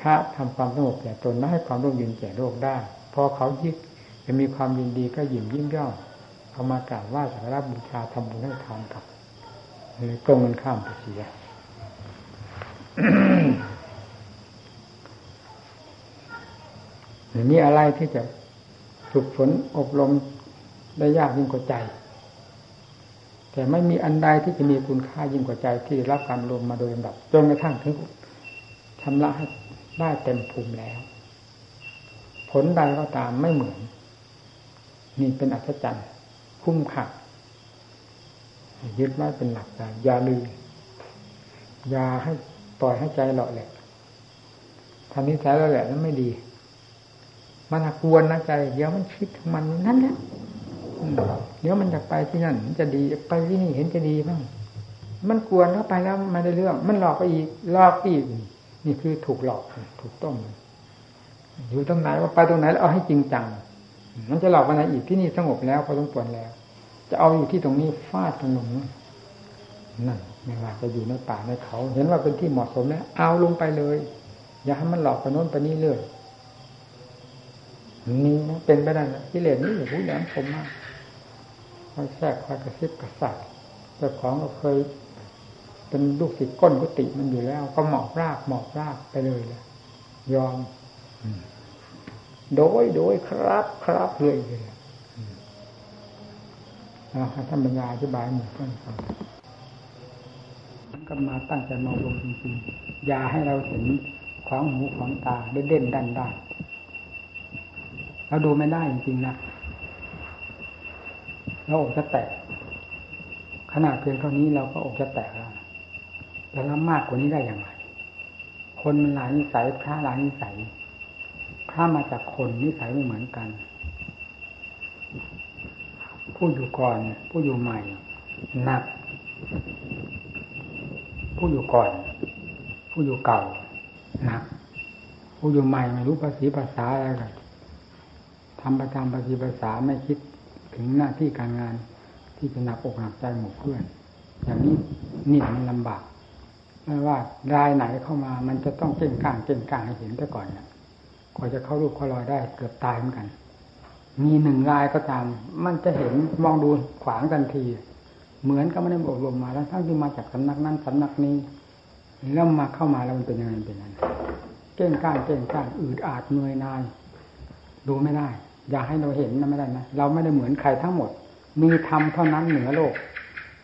พระทำความสงบแก่ตนไม่ให้ความร่มเย็นแก่โลกได้ พอเขายิดจะมีความยินดีก็ยิ้มยิ้มย่องเอามากราบไหว้สักการะบูชาทำบุญให้ทานกับเลยกงเงินข้ามไปเสียมีอะไรที่จะฝึกฝนอบรมได้ยากยิ่งกว่าใจ แต่ไม่มีอันใดที่จะมีคุณค่ายิ่งกว่าใจที่รับการรวมมาโดยลำดับจนกระทั่งถึงชำระให้ได้เต็มภูมิแล้ว ผลใดก็ตามไม่เหมือน นี่เป็นอัศจรรย์คุ้มค่ายึดไว้เป็นหลักใจอย่าลืมอย่าให้ปล่อยให้ใจหล่อแหละทำนิสัยเราแหละนั้นไม่ดี มันกวนนะใจเดี๋ยวมันคิดมันนั่นแหละ เดี๋ยวมันจะไปที่นั่นจะดีไปที่นี่เห็นจะดีบ้าง มันกวนเข้าไปแล้วไม่ได้เรื่อง มันหลอกไปอีกหลอกอีก นี่คือถูกหลอกถูกต้มอยู่ตรงไหนว่าไปตรงไหนแล้วเอาให้จริงจัง มันจะหลอกไปไหนอีกที่นี่สงบแล้วพอสมควรแล้ว จะเอาอยู่ที่ตรงนี้ฟาดตรงนู้นนั่นไม่ว่าจะอยู่ในป่าในเขา เห็นว่าเป็นที่เหมาะสมแล้วเอาลงไปเลย อย่าให้มันหลอกไปโน้นไปนี้เรื่อยนี่นะเป็นไปได้นะกิเลสนี่อย่าพูดแหลมคมมาก คอยแทรกคอยกระซิบกระซาบเจ้าของก็เคยเป็นลูกศิษย์ก้นกุฏิมันอยู่แล้ว ก็หมอบรากหมอบรากไปเลยเลยยอมโดยโดยครับครับเลยเลยนะท่านบรรยายอธิบายหมู่เพื่อนฟังก็มาตั้งใจมองลงจริงๆอย่าให้เราเห็นของหูของตาเด่นเด่นดันด้เราดูไม่ได้จริงๆนะ เราอกจะแตก ขนาดเพียงเท่านี้เราก็อกจะแตกแล้วแต่ละมากกว่านี้ได้อย่างไร คนมันหลายนิสัยพระหลายนิสัยพระมาจากคนนิสัยไม่เหมือนกัน ผู้อยู่ก่อน ผู้อยู่ใหม่หนัก ผู้อยู่ก่อน ผู้อยู่เก่าหนักผู้อยู่ใหม่ไม่รู้ภาษีภาษาอะไรกันทำประจำปฏิภาษาไม่คิด ถึงหน้าที่การงานที่จะหนักอกหนักใจหมู่เพื่อน อย่างนี้นี่มันลำบากไม่ว่ารายไหนเข้ามา มันจะต้องเก่งกลางเก่งกลางให้เห็นไปก่อนเนี่ยกว่าจะเข้ารูปเข้ารอยได้เกือบตายเหมือนกัน มีหนึ่งรายก็ตาม มันจะเห็นมองดูขวางทันที เหมือนกับไม่ได้อบรมมาแล้วทั้งที่มาจากสำนักนั้นสำนักนี้แล้วมาเข้ามาแล้วมันเป็นยังไงเป็นยังไงเก่งก้างเก่งก้างอืดอาดเหนื่อยนายดูไม่ได้ อย่าให้เราเห็นนะไม่ได้นะเราไม่ได้เหมือนใครทั้งหมด มีธรรมเท่านั้นเหนือโลก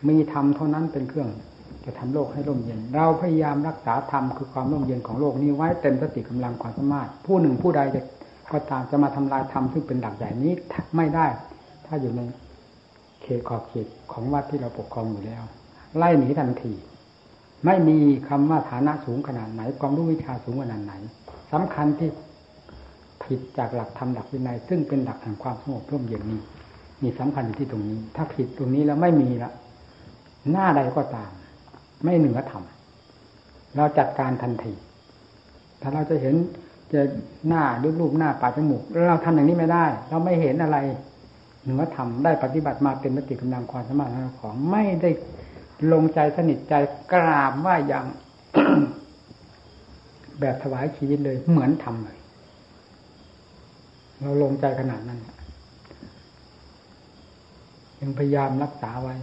มีธรรมเท่านั้นเป็นเครื่อง จะทำโลกให้ร่มเย็น เราพยายามรักษาธรรมคือความร่มเย็นของโลกนี้ไว้เต็มสติกำลังความสามารถ ผู้หนึ่งผู้ใดจะก็ตามจะมาทำลายธรรมซึ่งเป็นหลักใหญ่นี้ไม่ได้ ถ้าอยู่ในเขตขอบเขตของวัดที่เราปกครองอยู่แล้ว ไล่หนีทันทีไม่มีคำว่าฐานะสูงขนาดไหนความรู้วิชาสูงขนาดไหนสำคัญที่ ผิดจากหลักธรรมหลักวินัยซึ่งเป็นหลักแห่งความสงบร่มเย็นนี้มีสำคัญอยู่ที่ตรงนี้ ถ้าผิดตรงนี้แล้วไม่มีละหน้าใดก็ตาม ไม่เหนือธรรมเราจัดการทันที ถ้าเราจะเห็นจะหน้าดูรูปหน้าปากจมูกแล้วเราทำอย่างนี้ไม่ได้ เราไม่เห็นอะไรเหนือธรรมได้ปฏิบัติมาเป็นมติกำลังความสามารถของไม่ได้ลงใจสนิทใจกราบว่าอย่าง แบบถวายชีวิตเลยเหมือนทำเลย เราลงใจขนาดนั้นยังพยายามรักษาไว้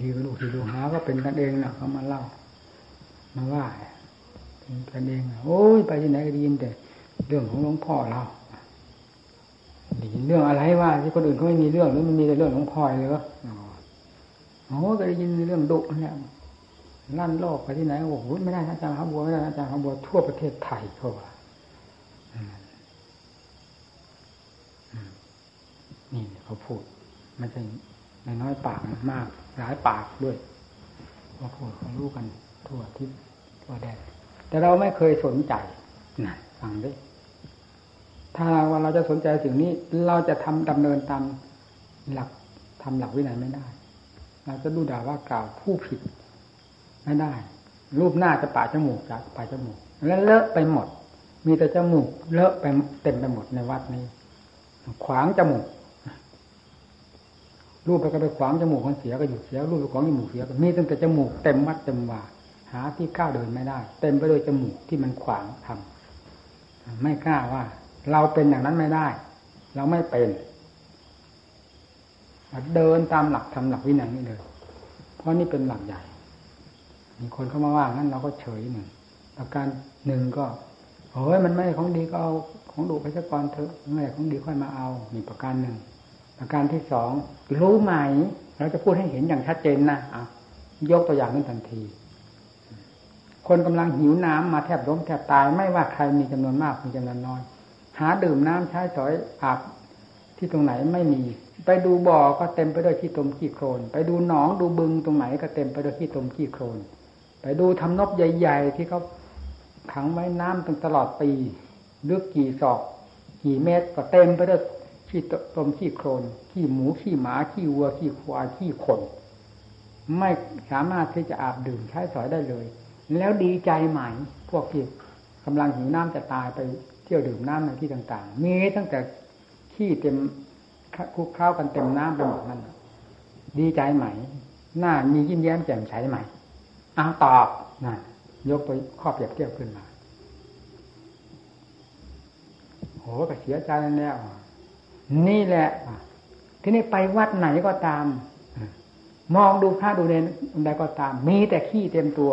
ดีลูกดูหาก็เป็นกันเองนะเขามาเล่า มาว่าเป็นกันเองโอ้ยไปที่ไหนก็ดีแต่เรื่องของหลวงพ่อเราดีเรื่องอะไรว่าที่คนอื่นเขาไม่มีเรื่องหรือมันมีแต่เรื่องหลวงพ่อเลยเหรอโอ้ก็ได้ยินเรื่องดุเนี่ยลั่นโลกไปที่ไหนโอ้โหไม่ได้อาจารย์ครับบัวไม่ได้อาจารย์ครับบัวทั่วประเทศไทยเขาว่า นี่เขาพูดม่ใช่น้อยปากมาก หลายปากด้วยเขาพูดเขารู้กันทั่วทิศทั่วแดนแต่เราไม่เคยสนใจนะฟังด้วยถ้าว่าเราจะสนใจสิ่งนี้ เราจะทำดำเนินตามหลักทำหลักวินัยไม่ได้ เราจะดูด่าว่ากล่าวผู้ผิดไม่ได้ รูปหน้าจะป่าจมูกจะป่าจมูก แล้วเลอะไปหมด มีแต่จมูกเลอะไปเต็มไปหมดในวัดนี้ ขวางจมูก รูปไปก็ไปขวางจมูกคนเสียก็หยุดเสียรูปไปขวางจมูกเสียก็มีตั้งแต่จมูกเต็มวัดเต็มว่าหาที่ก้าวเดินไม่ได้ เต็มไปด้วยจมูกที่มันขวางทำไม่กล้าว่า เราเป็นอย่างนั้นไม่ได้ เราไม่เป็นเดินตามหลักทำหลักวินัยนี่เลยเพราะนี่เป็นหลักใหญ่ มีคนเข้ามาว่างั้นเราก็เฉยหนึ่งประการหนึ่งก็โอ้ยมันไม่ของดีก็เอาของดูไปสักก่อนเถอะเมื่อของดีค่อยมาเอามีประการหนึ่ง ประการที่สองรู้ไหมเราจะพูดให้เห็นอย่างชัดเจนนะอะยกตัวอย่างนั้นทันที คนกำลังหิวน้ำมาแทบล้มแทบตายไม่ว่าใครมีจำนวนมากมีจำนวนน้อย หาดื่มน้ำใช้สอยอาบที่ตรงไหนไม่มี ไปดูบ่อก็เต็มไปด้วยขี้ตมขี้โคลนไปดูหนองดูบึงตรงไหนก็เต็มไปด้วยขี้ตมขี้โคลนไปดูทำนบใหญ่ ๆ ที่เขาขังไว้น้ำตั้งตลอดปีลึกกี่ศอก กี่เมตรก็เต็มไปด้วย ขี้ตมขี้โคลนขี้หมูขี้หมาขี้วัวขี้ควายขี้คน ไม่สามารถที่จะอาบดื่มใช้สอยได้เลย แล้วดีใจไหมพวกที่กำลังหิวน้ำจะตายไปเที่ยวดื่มน้ำในที่ต่างๆ มีตั้งแต่ขี้เต็มคุกข้าวกันเต็มน้ำไปหมดนั่นดีใจไหม หน้ามียิ้มแย้มแจ่มใสไหมอ้าตอบนะยกไปข้อเปรียบเทียบขึ้นมาโหก็เสียใจแล้ว นี่แหละ ที่นี่ไปวัดไหนก็ตาม มองดูพระดูเนรใดก็ตาม มีแต่ขี้เต็มตัว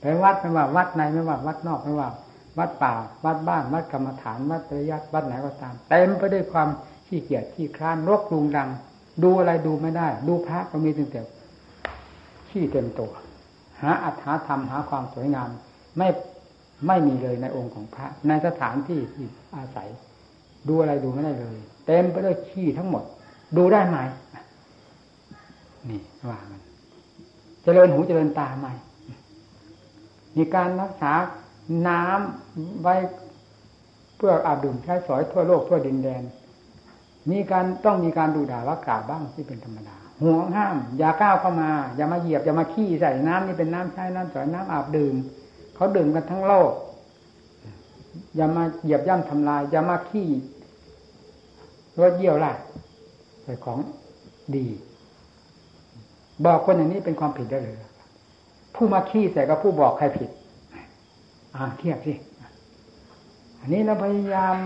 ไปวัดไม่ว่า วัดในไม่ว่า วัดนอกไม่ว่า วัดป่า วัดบ้าน วัดกรรมฐาน วัดปริยัติวัดไหนก็ตามเต็มไปด้วยความขี้เกียจขี้คร้านรกรุงรัง ดูอะไรดูไม่ได้ ดูพระก็มีแต่ขี้เต็มตัว หาอัตถาธรรมหาความสวยงามไม่ไม่มีเลยในองค์ของพระ ในสถานที่ที่อาศัย ดูอะไรดูไม่ได้เลย เต็มไปด้วยขี้ทั้งหมด ดูได้ไหมนี่ว่ามันเจริญหูเจริญตาไหมมีการรักษาน้ำไว้เพื่ออาบดื่มใช้สอยทั่วโลกทั่วดินแดน มีการต้องมีการดูด่าว่ากล่าวบ้างที่เป็นธรรมดาห่วงห้าม อย่าก้าวเข้ามา อย่ามาเหยียบ อย่ามาขี้ใส่น้ำนี่เป็นน้ำใช้น้ำสอยน้ำอาบดื่มเขาดื่มกันทั้งโลก อย่ามาเหยียบย่ำทำลาย อย่ามาขี้ รถเยี่ยวละใส่ของดี บอกคนอย่างนี้เป็นความผิดได้เลยผู้มาขี้ใส่กับผู้บอกใครผิด อ่าเทียบสิอันนี้เราพยายาม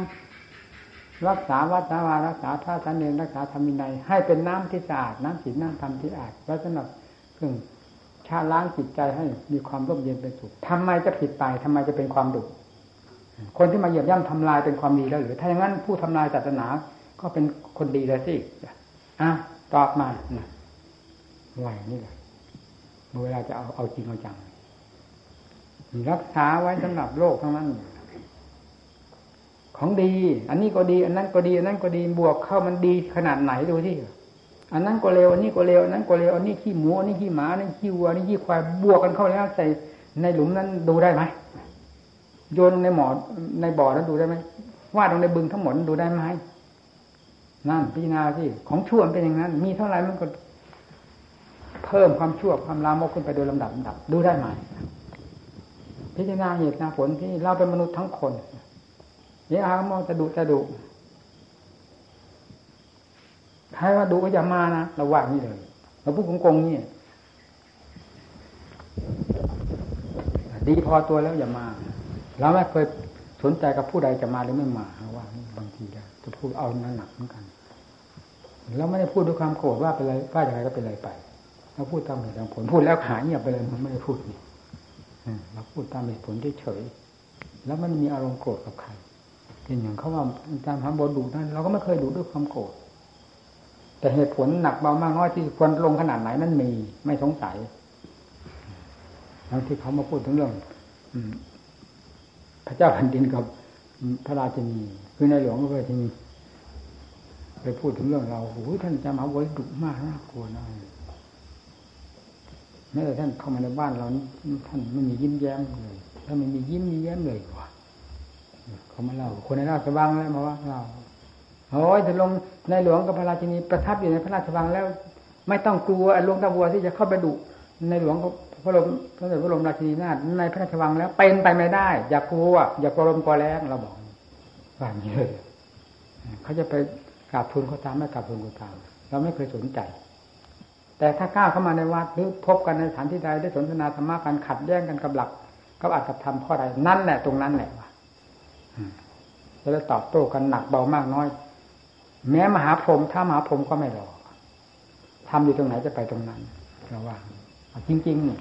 รักษาวัดสาวารักษาพระสันเองรักษาธรรมินัยให้เป็นน้ำที่สะอาดน้ำศีลน้ำธรรมที่สะอาดไว้สำหรับเครื่องชาล้างจิตใจให้มีความร่มเย็นเป็นสุขทำไมจะผิดไปทำไมจะเป็นความดุคนที่มาเหยียบย่ำทำลายเป็นความดีแล้วหรือถ้าอย่างนั้นผู้ทำลายศาสนา ก็เป็นคนดีแล้วสิอะตอบมาไหวนี่แหละเวลาจะเอาเอาจริงเอาจังรักษาไว้สำหรับโลกทั้งนั้น ของดี อันนี้ก็ดี อันนั้นก็ดี อันนั้นก็ดี บวกเข้ามันดีขนาดไหนดูที่อันนั้นก็เร็ว อันนี้ก็เร็ว อันนั้นก็เร็ว อันนี้ขี้หมู อันนี้ขี้หมา อันนี้ขี้วัว อันนี้ขี้ควาย บวกกันเข้าแล้วใส่ในหลุมนั้นดูได้ไหม โยนในหมอในบ่อนั้นดูได้ไหมวาดลงในบึงทั้งหมดดูได้ไหม นั่นพิจารณาที่ของชั่วเป็นอย่างนั้น มีเท่าไหร่มันก็เพิ่มความชั่วความลามกขึ้นไปโดยลำดับลำดับดูได้ไหมพิจารณาเหตุนาผลที่เราเป็นมนุษย์ทั้งคนนี่อามองจะดุจะดุใครว่าดุก็อย่ามานะเราว่านี่เลยเราพูดโกงๆนี่ดีพอตัวแล้วอย่ามาเราไม่เคยสนใจกับผู้ใดจะมาหรือไม่มาว่าบางทีจะพูดเอานั่นหนักเหมือนกัน เราไม่ได้พูดด้วยความโกรธว่าเป็นไรว่าอย่างไรก็เป็นไรไปเราพูดตามเหตุตามผลพูดแล้วหายเงียบไปเลยมันไม่ได้พูดนี่เราพูดตามเหตุผลเฉยๆแล้วมันมีอารมณ์โกรธกับใครเป็นอย่างเขาว่าตามพระบทดุนั้นเราก็ไม่เคยดุด้วยความโกรธแต่เหตุผลหนักเบามากน้อยที่ควรลงขนาดไหนนั้นมีไม่สงสัยแล้วที่เขามาพูดถึงเรื่องพระเจ้าแผ่นดินกับพระราชินีคือในหลวงก็ไปที่ ปพูดถึงเรื่องเราโอ้ยท่านจะมาไว้ดุมากน่ากลัวนะแม้แต่ท่านเข้ามาในบ้านเราท่านไม่มียิ้มแย้มเลยถ้าไม่มียิ้มมีแย้มเลยว่ะเขามาเล่าคนในราชวังแล้วมาว่าเราโอ้ยถ้าลงในหลวงกับพระราชินีประทับอยู่ในพระราชวังแล้ว ไม่ต้องกลัวลงตะวัวที่จะเข้าไปดุในหลวงพระลมพระเดชพระลมราชินีนาถในพระราชวังแล้วเป็นไปไม่ได้ อย่ากลัวอย่ากลัวลมกลัวแรงเราบอกว่าอย่างนี้เลยเขาจะไป กราบทูลเขาตามไม่กราบทูลเขาตาม เราไม่เคยสนใจ แต่ถ้าก้าวเข้ามาในวัดหรือพบกันในสถานที่ใดได้สนทนาธรรมะกันขัดแย้งกันกับหลักกับอัตธรรมข้อใดนั่นแหละตรงนั้นแหละว่ะจะได้ตอบโต้กันหนักเบามากน้อย แม้มหาพรหมถ้ามหาพรหมก็ไม่รอทำอยู่ตรงไหนจะไปตรงนั้นเระว่าจริงๆนี่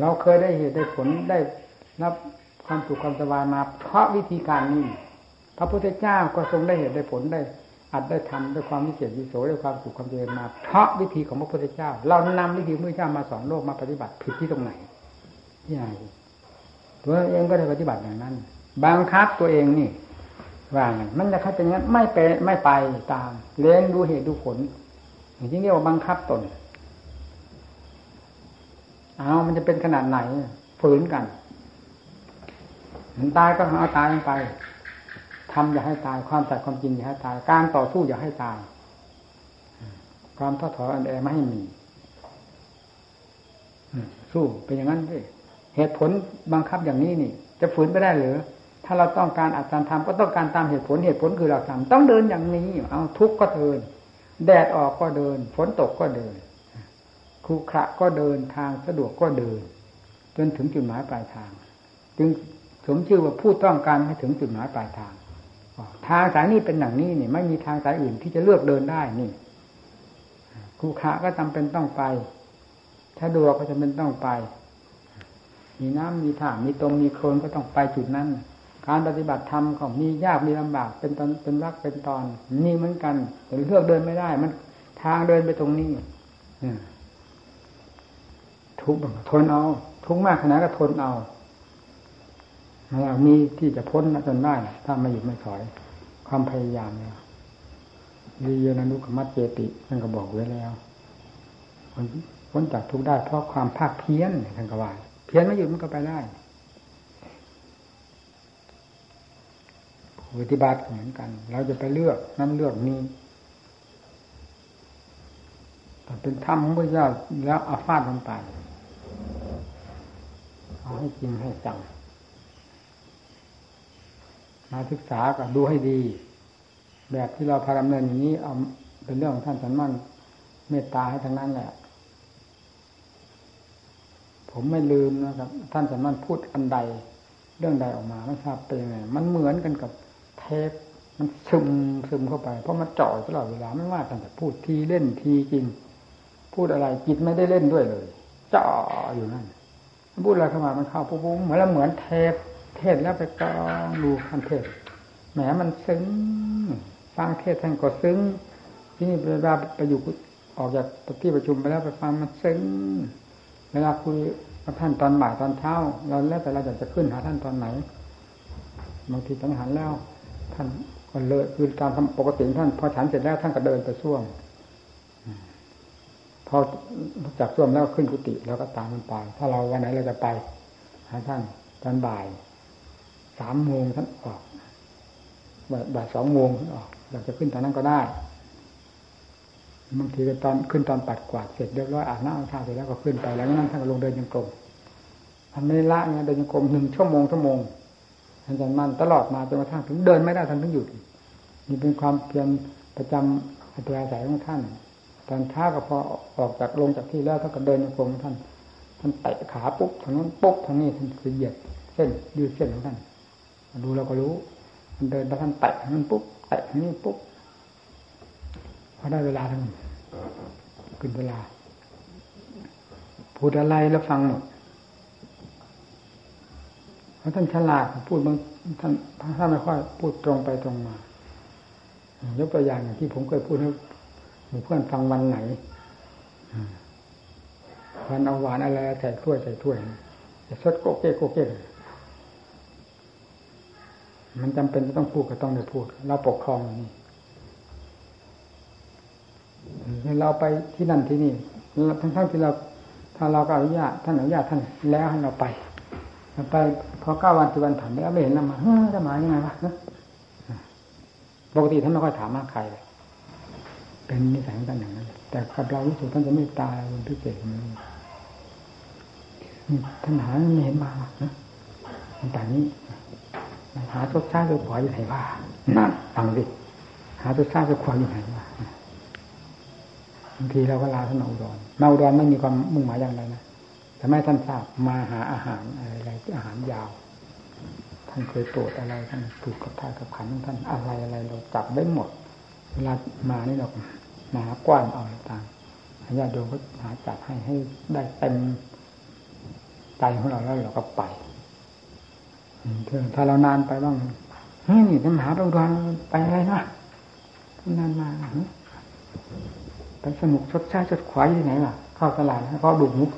เราเคยได้เหตุได้ผลได้รับ ความสุขความสบายมา เพราะวิธีการนี้ พระพุทธเจ้าก็ทรงได้เหตุได้ผลได้ อัดได้ทำด้วยความวิเศษวิโสด้วยความสุขความเจริญมา เพราะวิธีของพระพุทธเจ้า เรานำวิธีพระพุทธเจ้ามาสอนโลกมาปฏิบัติผิดที่ตรงไหนที่ไหนตัวเองก็ได้ปฏิบัติอย่างนั้นบังคับตัวเองนี่ว่างมันจะเข้าเป็นงั้นไม่ไปไม่ไปตามเลี้ยงดูเหตุดูผลจริงๆเรียกว่าบังคับตนเอามันจะเป็นขนาดไหนฝืนกัน มันตายก็เอาตายไปทำอย่าให้ตาย ความสัตย์ความจริงอย่าให้ตาย การต่อสู้อย่าให้ตาย ความท้อถอยอันแอไม่ให้มีสู้เป็นอย่างนั้นสิเหตุผลบังคับอย่างนี้นี่ จะฝืนไปได้หรือถ้าเราต้องการอาจารย์ทำก็ต้องการตามเหตุผลเหตุผลคือเราทำต้องเดินอย่างนี้ เอาทุกข์ก็เดิน แดดออกก็เดิน ฝนตกก็เดินครูขระก็เดินทางสะดวกก็เดิน จนถึงจุดหมายปลายทาง จึง สมชื่อว่าผู้ต้องการให้ถึงจุดหมายปลายทางทางสายนี้เป็นอย่างนี้นี่ไม่มีทางสายอื่นที่จะเลือกเดินได้นี่ครูขระก็จำเป็นต้องไปถ้าดัวก็จะเป็นต้องไป มีน้ำมีถ่างมีตรงมีโคลนก็ต้องไปจุดนั้น การปฏิบัติธรรมของมียากมีลำบากเป็นตอนเป็นรักเป็นตอนนี่เหมือนกันแต่เลือกเดินไม่ได้ มันทางเดินไปตรงนี้ทุกทนเอา ทุกมากขนาดก็ทนเอา มีที่จะพ้นจนได้ถ้าไม่หยุดไม่ถอย ความพยายามเนี่ยวิเยนานุกมัตเจติท่านก็บอกไว้แล้วพ้นจากทุกได้เพราะความภาคเพี้ยนท่านก็ว่าเพี้ยนไม่หยุดมันก็ไปได้ปฏิบัติเหมือนกัน เราจะไปเลือกนั้นเลือกนี้แต่เป็นธรรมของพระเจ้าแล้วอาฟาดลงไปเอาให้จริงให้จัง มาศึกษาก็ดูให้ดี แบบที่เราพาดำเนินอย่างนี้ เอาเป็นเรื่องของท่านสันมั่นเมตตาให้ทั้งนั้นแหละ ผมไม่ลืมนะครับ ท่านสันมั่นพูดอันใด เรื่องใดออกมาไม่ทราบเป็นยังไงมันเหมือนกันกับเทปมันซึมซึมเข้าไป เพราะมันจ่อตลอดเวลาไม่ว่าท่านจะพูดทีเล่นทีจริง พูดอะไรจิตไม่ได้เล่นด้วยเลยจ่ออยู่นั่นพูดอะไรเข้ามามันเข้าปุ๊บเหมือนเหมือนเทป เทศแล้วไปกองดูคันเทศแหมมันซึ้ง ฟังเทศท่านก็ซึ้ง ที่นี่เวลาไปอยู่ออกจากที่ประชุมไปแล้วไปฟังมันซึ้ง เวลาคุยกับท่านตอนบ่ายตอนเช้า เราแล้วแต่เราอยากจะขึ้นหาท่านตอนไหนบางทีตั้งหันแล้ว ท่านก็เลยคือการทำปกติท่านพอฉันเสร็จแล้วท่านก็เดินไปส่วมพอจากส่วมแล้วขึ้นกุฏิแล้วก็ตามมันไป ถ้าเราวันไหนเราจะไปหาท่านตอนบ่าย สามโมงท่านออกบ่ายสองโมงท่านออกอยากจะขึ้นตอนนั้นก็ได้บางทีก็ตอนขึ้นตอนปัดกวาดเสร็จเรียบร้อยอาบน้ำอาบท่าเสร็จแล้วก็ขึ้นไปแล้วนั้นท่านก็ลงเดินยังกรมท่านไม่ละเนี่ยเดินยังกรมหนึ่งชั่วโมงชั่วโมงท่านจะมันตลอดมาจนกระทั่งถึงเดินไม่ได้ท่านถึงหยุดนี่เป็นความเพียรประจำอัตราสายของท่าน ตอนท้าก็พอออกจากลงจากที่แล้วท่านก็เดินยังกรมท่าน ท่านเตะขาปุ๊บทางนั้นปุ๊บทางนี้ท่านคือเหยียดเส้นยืดเส้นของท่าน ดูเราก็รู้ มันเดินแล้วท่านแตะมันปุ๊บแตะนี่ปุ๊บพอได้เวลาทั้งขึ้นเวลา พูดอะไรแล้วฟังหมดเพราะท่านฉลาดพูดบางท่านท่านไม่ค่อยพูดตรงไปตรงมายกตัวอย่างอย่างที่ผมเคยพูดให้เพื่อนฟังวันไหนวันเอาหวานอะไรใส่ถ้วยใส่ถ้วยจะสดโกเก้โกเก้ มันจำเป็นต้องพูดก็ต้องได้พูด เราปกครองนี่เราไปที่นั่นที่นี่ทั้งทั้งที่เรา ถ้าเราก็อนุญาตท่านอนุญาตท่านแล้วให้เราไปไปพอเก้าวันสิบวันผ่านไปแล้วไม่เห็นเรามาเฮ้ยจะมายังไงวะปกติท่านไม่ค่อยถามมากใครเลยเป็นนิสัยของท่านอย่างนั้นแต่กับเรารู้สึกท่านจะไม่ตายเป็นพิเศษมันท่านหาไม่เห็นมานะแต่นี้ หาทุกชาติทุกขวาอยู่ไหนว่านั่นฟังดิหาทุกชาติทุกขวาอยู่ไหนว่าบางทีเราก็ลาท่านมาอุดรมาอุดรไม่มีความมุ่งหมายอย่างไรนะแต่ไม่ท่านทราบมาหาอาหารอะไรอาหารยาว ท่านเคยโปรดอะไรท่านถูกกับทายกับขันของท่านอะไรอะไรเราจับได้หมด เวลามานี่เรามาหากว้านเอาต่างญาติโยมก็หาจัดให้ให้ได้เต็มใจของเราแล้วเราก็ไป ถ้าเรานานไปบ้างนี่ท่านมหาไปอุดรไปอะไรนะนานมาไปสนุกชดใช้ชดขวายที่ไหนล่ะ เข้าตลาดแล้วก็ดูมุก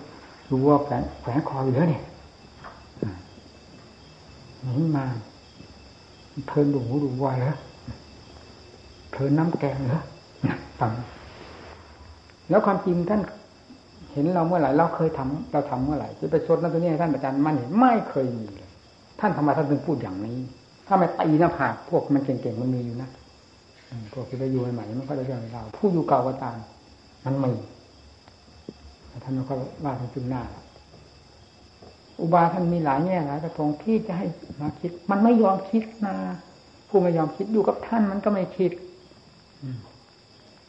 ดูว่าแขวนแขวนคออยู่แล้วเนี่ยนี่มาเพลินดูหูดูวายเหรอเพลินน้ำแกงเหรอฟังแล้วความจริงท่านเห็นเราเมื่อไหร่เราเคยทำเราทำเมื่อไหร่จะไปชดนั่นตัวนี้ท่านอาจารย์มันเห็นไม่เคยมีเลย ท่านทำไมท่านถึงพูดอย่างนี้ ถ้าไม่ตีหน้าผากพวกมันเก่งๆมันมีอยู่นะพวกที่ไปอยู่ใหม่ๆมันก็ได้เรื่องเราผู้อยู่เก่าก็ตามมันมีท่านก็ว่าท่านจึงหน้าอุบาท่านมีหลายแง่หลายกระทงที่จะให้มาคิด มันไม่ยอมคิดนะผู้ไม่ยอมคิดอยู่กับท่านมันก็ไม่คิด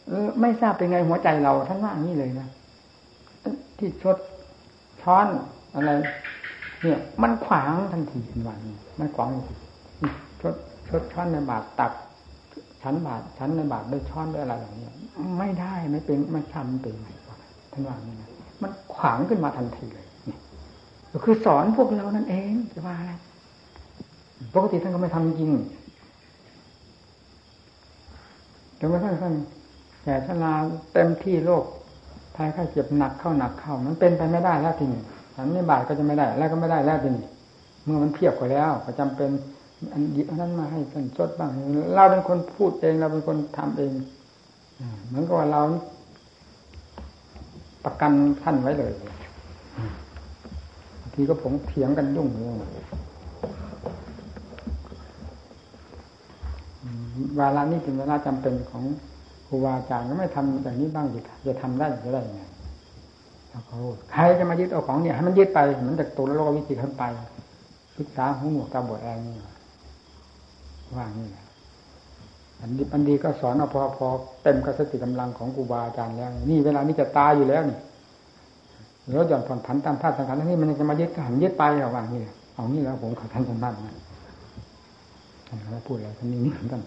เออ ไม่ทราบเป็นไงหัวใจเราท่านว่างนี้เลยนะที่ชดช้อนอะไร เนี่ย มันขวางทันทีเป็นวันมันขวางชดชดช้อนในบาทตักชั้นบาทชั้นในบาทด้วยช้อนด้วยอะไรอย่างนี้ยไม่ได้ไม่เป็นไม่ทำเป็นไงท่านว่านี่นะมันขวางขึ้นมาทันทีเลยนี่คือสอนพวกเรานั่นเองจะว่าอะไรปกติท่านก็ไม่ทำจริงจนกระทั่งท่านแก่ชราเต็มที่โรคภัยไข้เจ็บหนักเข้าหนักเข้า มันเป็นไปไม่ได้แล้วทีนี้ ฉันในบาทก็จะไม่ได้ แล้วก็ไม่ได้แล้วทีนี้เมื่อมันเพียบกันแล้วก็จำเป็นอันดีอันนั้นมาให้ท่านชดบ้างเราเป็นคนพูดเองเราเป็นคนทำเองเหมือนกับว่าเราประกันท่านไว้เลยทีก็ผมเถียงกันยุ่งเลยเวลานี้เป็นเวลาจำเป็นของครูบาอาจารย์ก็ไม่ทำอย่างนี้บ้างจะจะทำได้จะได้ยังไง ใครจะมายึดเอาของเนี่ยให้มันยึดไปมันจะตกแล้วเราก็วิจิตขึ้นไปศึกษาหูหนวกตาบอดอะไรนี่ว่างี้อันดีอันดีก็สอนเอาพอพอเต็มกสติกำลังของครูบาอาจารย์แล้ว นี่เวลานี้จะตายอยู่แล้วนี่แล้วหย่อนผ่อนผันตามธาตุสังขารนี่มันจะมายึดหันยึดไปหรอว่างี้เอานี่แล้วผมขอท่านท่านบ้านนะท่านพูดอะไรท่านนี่นี่ท่าน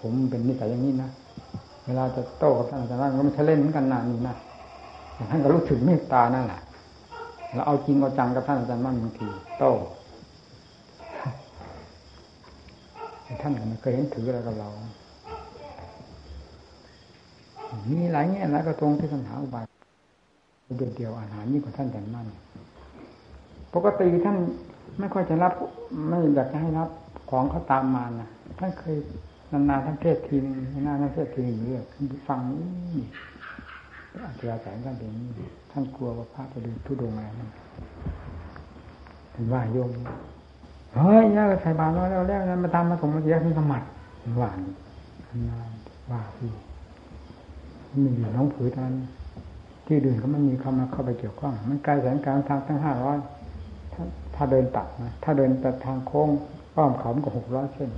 ผมเป็นนิสัยอย่างนี้นะเวลาจะโต้กับท่านอาจารย์ก็ไม่ใช่เล่นเหมือนกันนานนี่นะ ท่านก็รู้ถึงเมตตานั่นแหละเราเอาจริงเอาจังกับท่านอาจารย์มั่นบางทีโต้ท่านก็ไม่เคยเห็นถืออะไรกับเรา มีหลายแง่หลายกระทงที่ท่านหาอุบายเดียวเดียวอาหารยิ่งกว่าท่านแต่งมั่นปกติท่านไม่ค่อยจะรับ ไม่อยากจะให้รับของเขาตามมานะท่านเคยนานๆท่านเทศทีนึงนานท่านเทศทีนึงเรื่อยฟังนี่ อาจารย์แสงท่านเป็นท่านกลัวว่าพระจะดูทุดงอะไรนั่นเห็นว่าโยมเฮ้ยเนี่ยใส่บาตรแล้วแล้วนั้นมาทำมาสมมาเสียที่สมัติหวานนานว่าพี่มีอยู่น้องผือท่านที่ดื่นก็ไม่มีคำมาเข้าไปเกี่ยวข้อง มันไกลแสนกลางทางตั้งห้าร้อยถ้าถ้าเดินตัดนะถ้าเดินตัดทางโค้งอ้อมเขาก็หกร้อยเส้น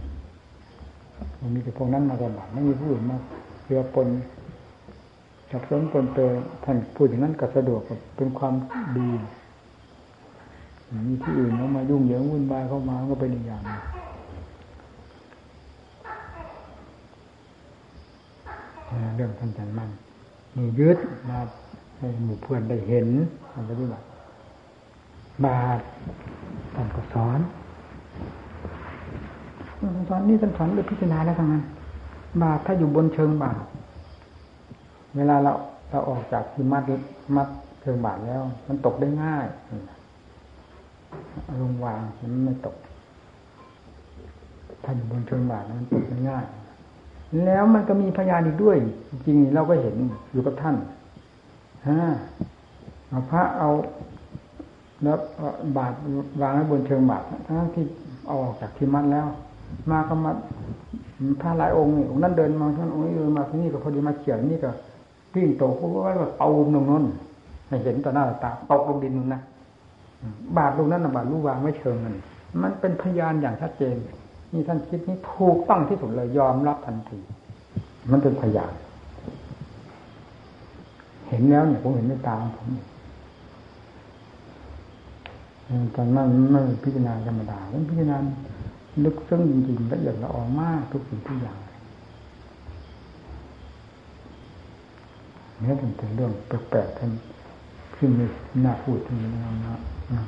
มันมีแต่พวกนั้นมาสมัติไม่มีผู้อื่นมาเรือปน สับสนปนเปท่านพูดอย่างนั้นก็สะดวกเป็นความดีมีที่อื่นเขามายุ่งเหยิงวุ่นวายเข้ามาก็เป็นอีกอย่างเรื่องท่านจันมันมียึดมาให้หมู่เพื่อนได้เห็นอะไรฏิบัติบาทท่านก็สอนสอนนี่ท่านสอนด้วยพิจารณาแล้วทั้งนั้น บาทถ้าอยู่บนเชิงบาท เวลาเราเราออกจากที่มัดมัดเชิงบาทแล้ว มันตกได้ง่ายลงวางมันไม่ตกถ้าอยู่บนเชิงบาทมันตกได้ง่าย แล้วมันก็มีพยานอีกด้วย จริงเราก็เห็นอยู่กับท่านฮะเอาพระเอาแล้วบาทวางไว้บนเชิงบาททั้งที่เอาออกจากที่มัดแล้ว มาก็มาพระหลายองค์นี่องค์นั้นเดินมาท่านองค์นี้เดินมาที่นี่ก็พอดีมาเขียนนี่ก็ กิ้งตกเพราะว่าเอาลงนั้นให้เห็นต่อหน้าตาตกลงดินนั่นนะบาทลงนั้นนะบาทลูกวางไม่เชิงมันมันเป็นพยานอย่างชัดเจน นี่ท่านคิดนี้ถูกต้องที่สุดเลยยอมรับทันที มันเป็นพยาน เห็นแล้วเนี่ยผมเห็นด้วยตาผมตอนนั้นไม่พิจารณาธรรมดามันพิจารณาลึกซึ้งจริงๆละเอียดละออมากทุกสิ่งทุกอย่าง นี่เป็นเรื่องแปลกๆท่านขึ้นในหน้าพูดที่นี้นะ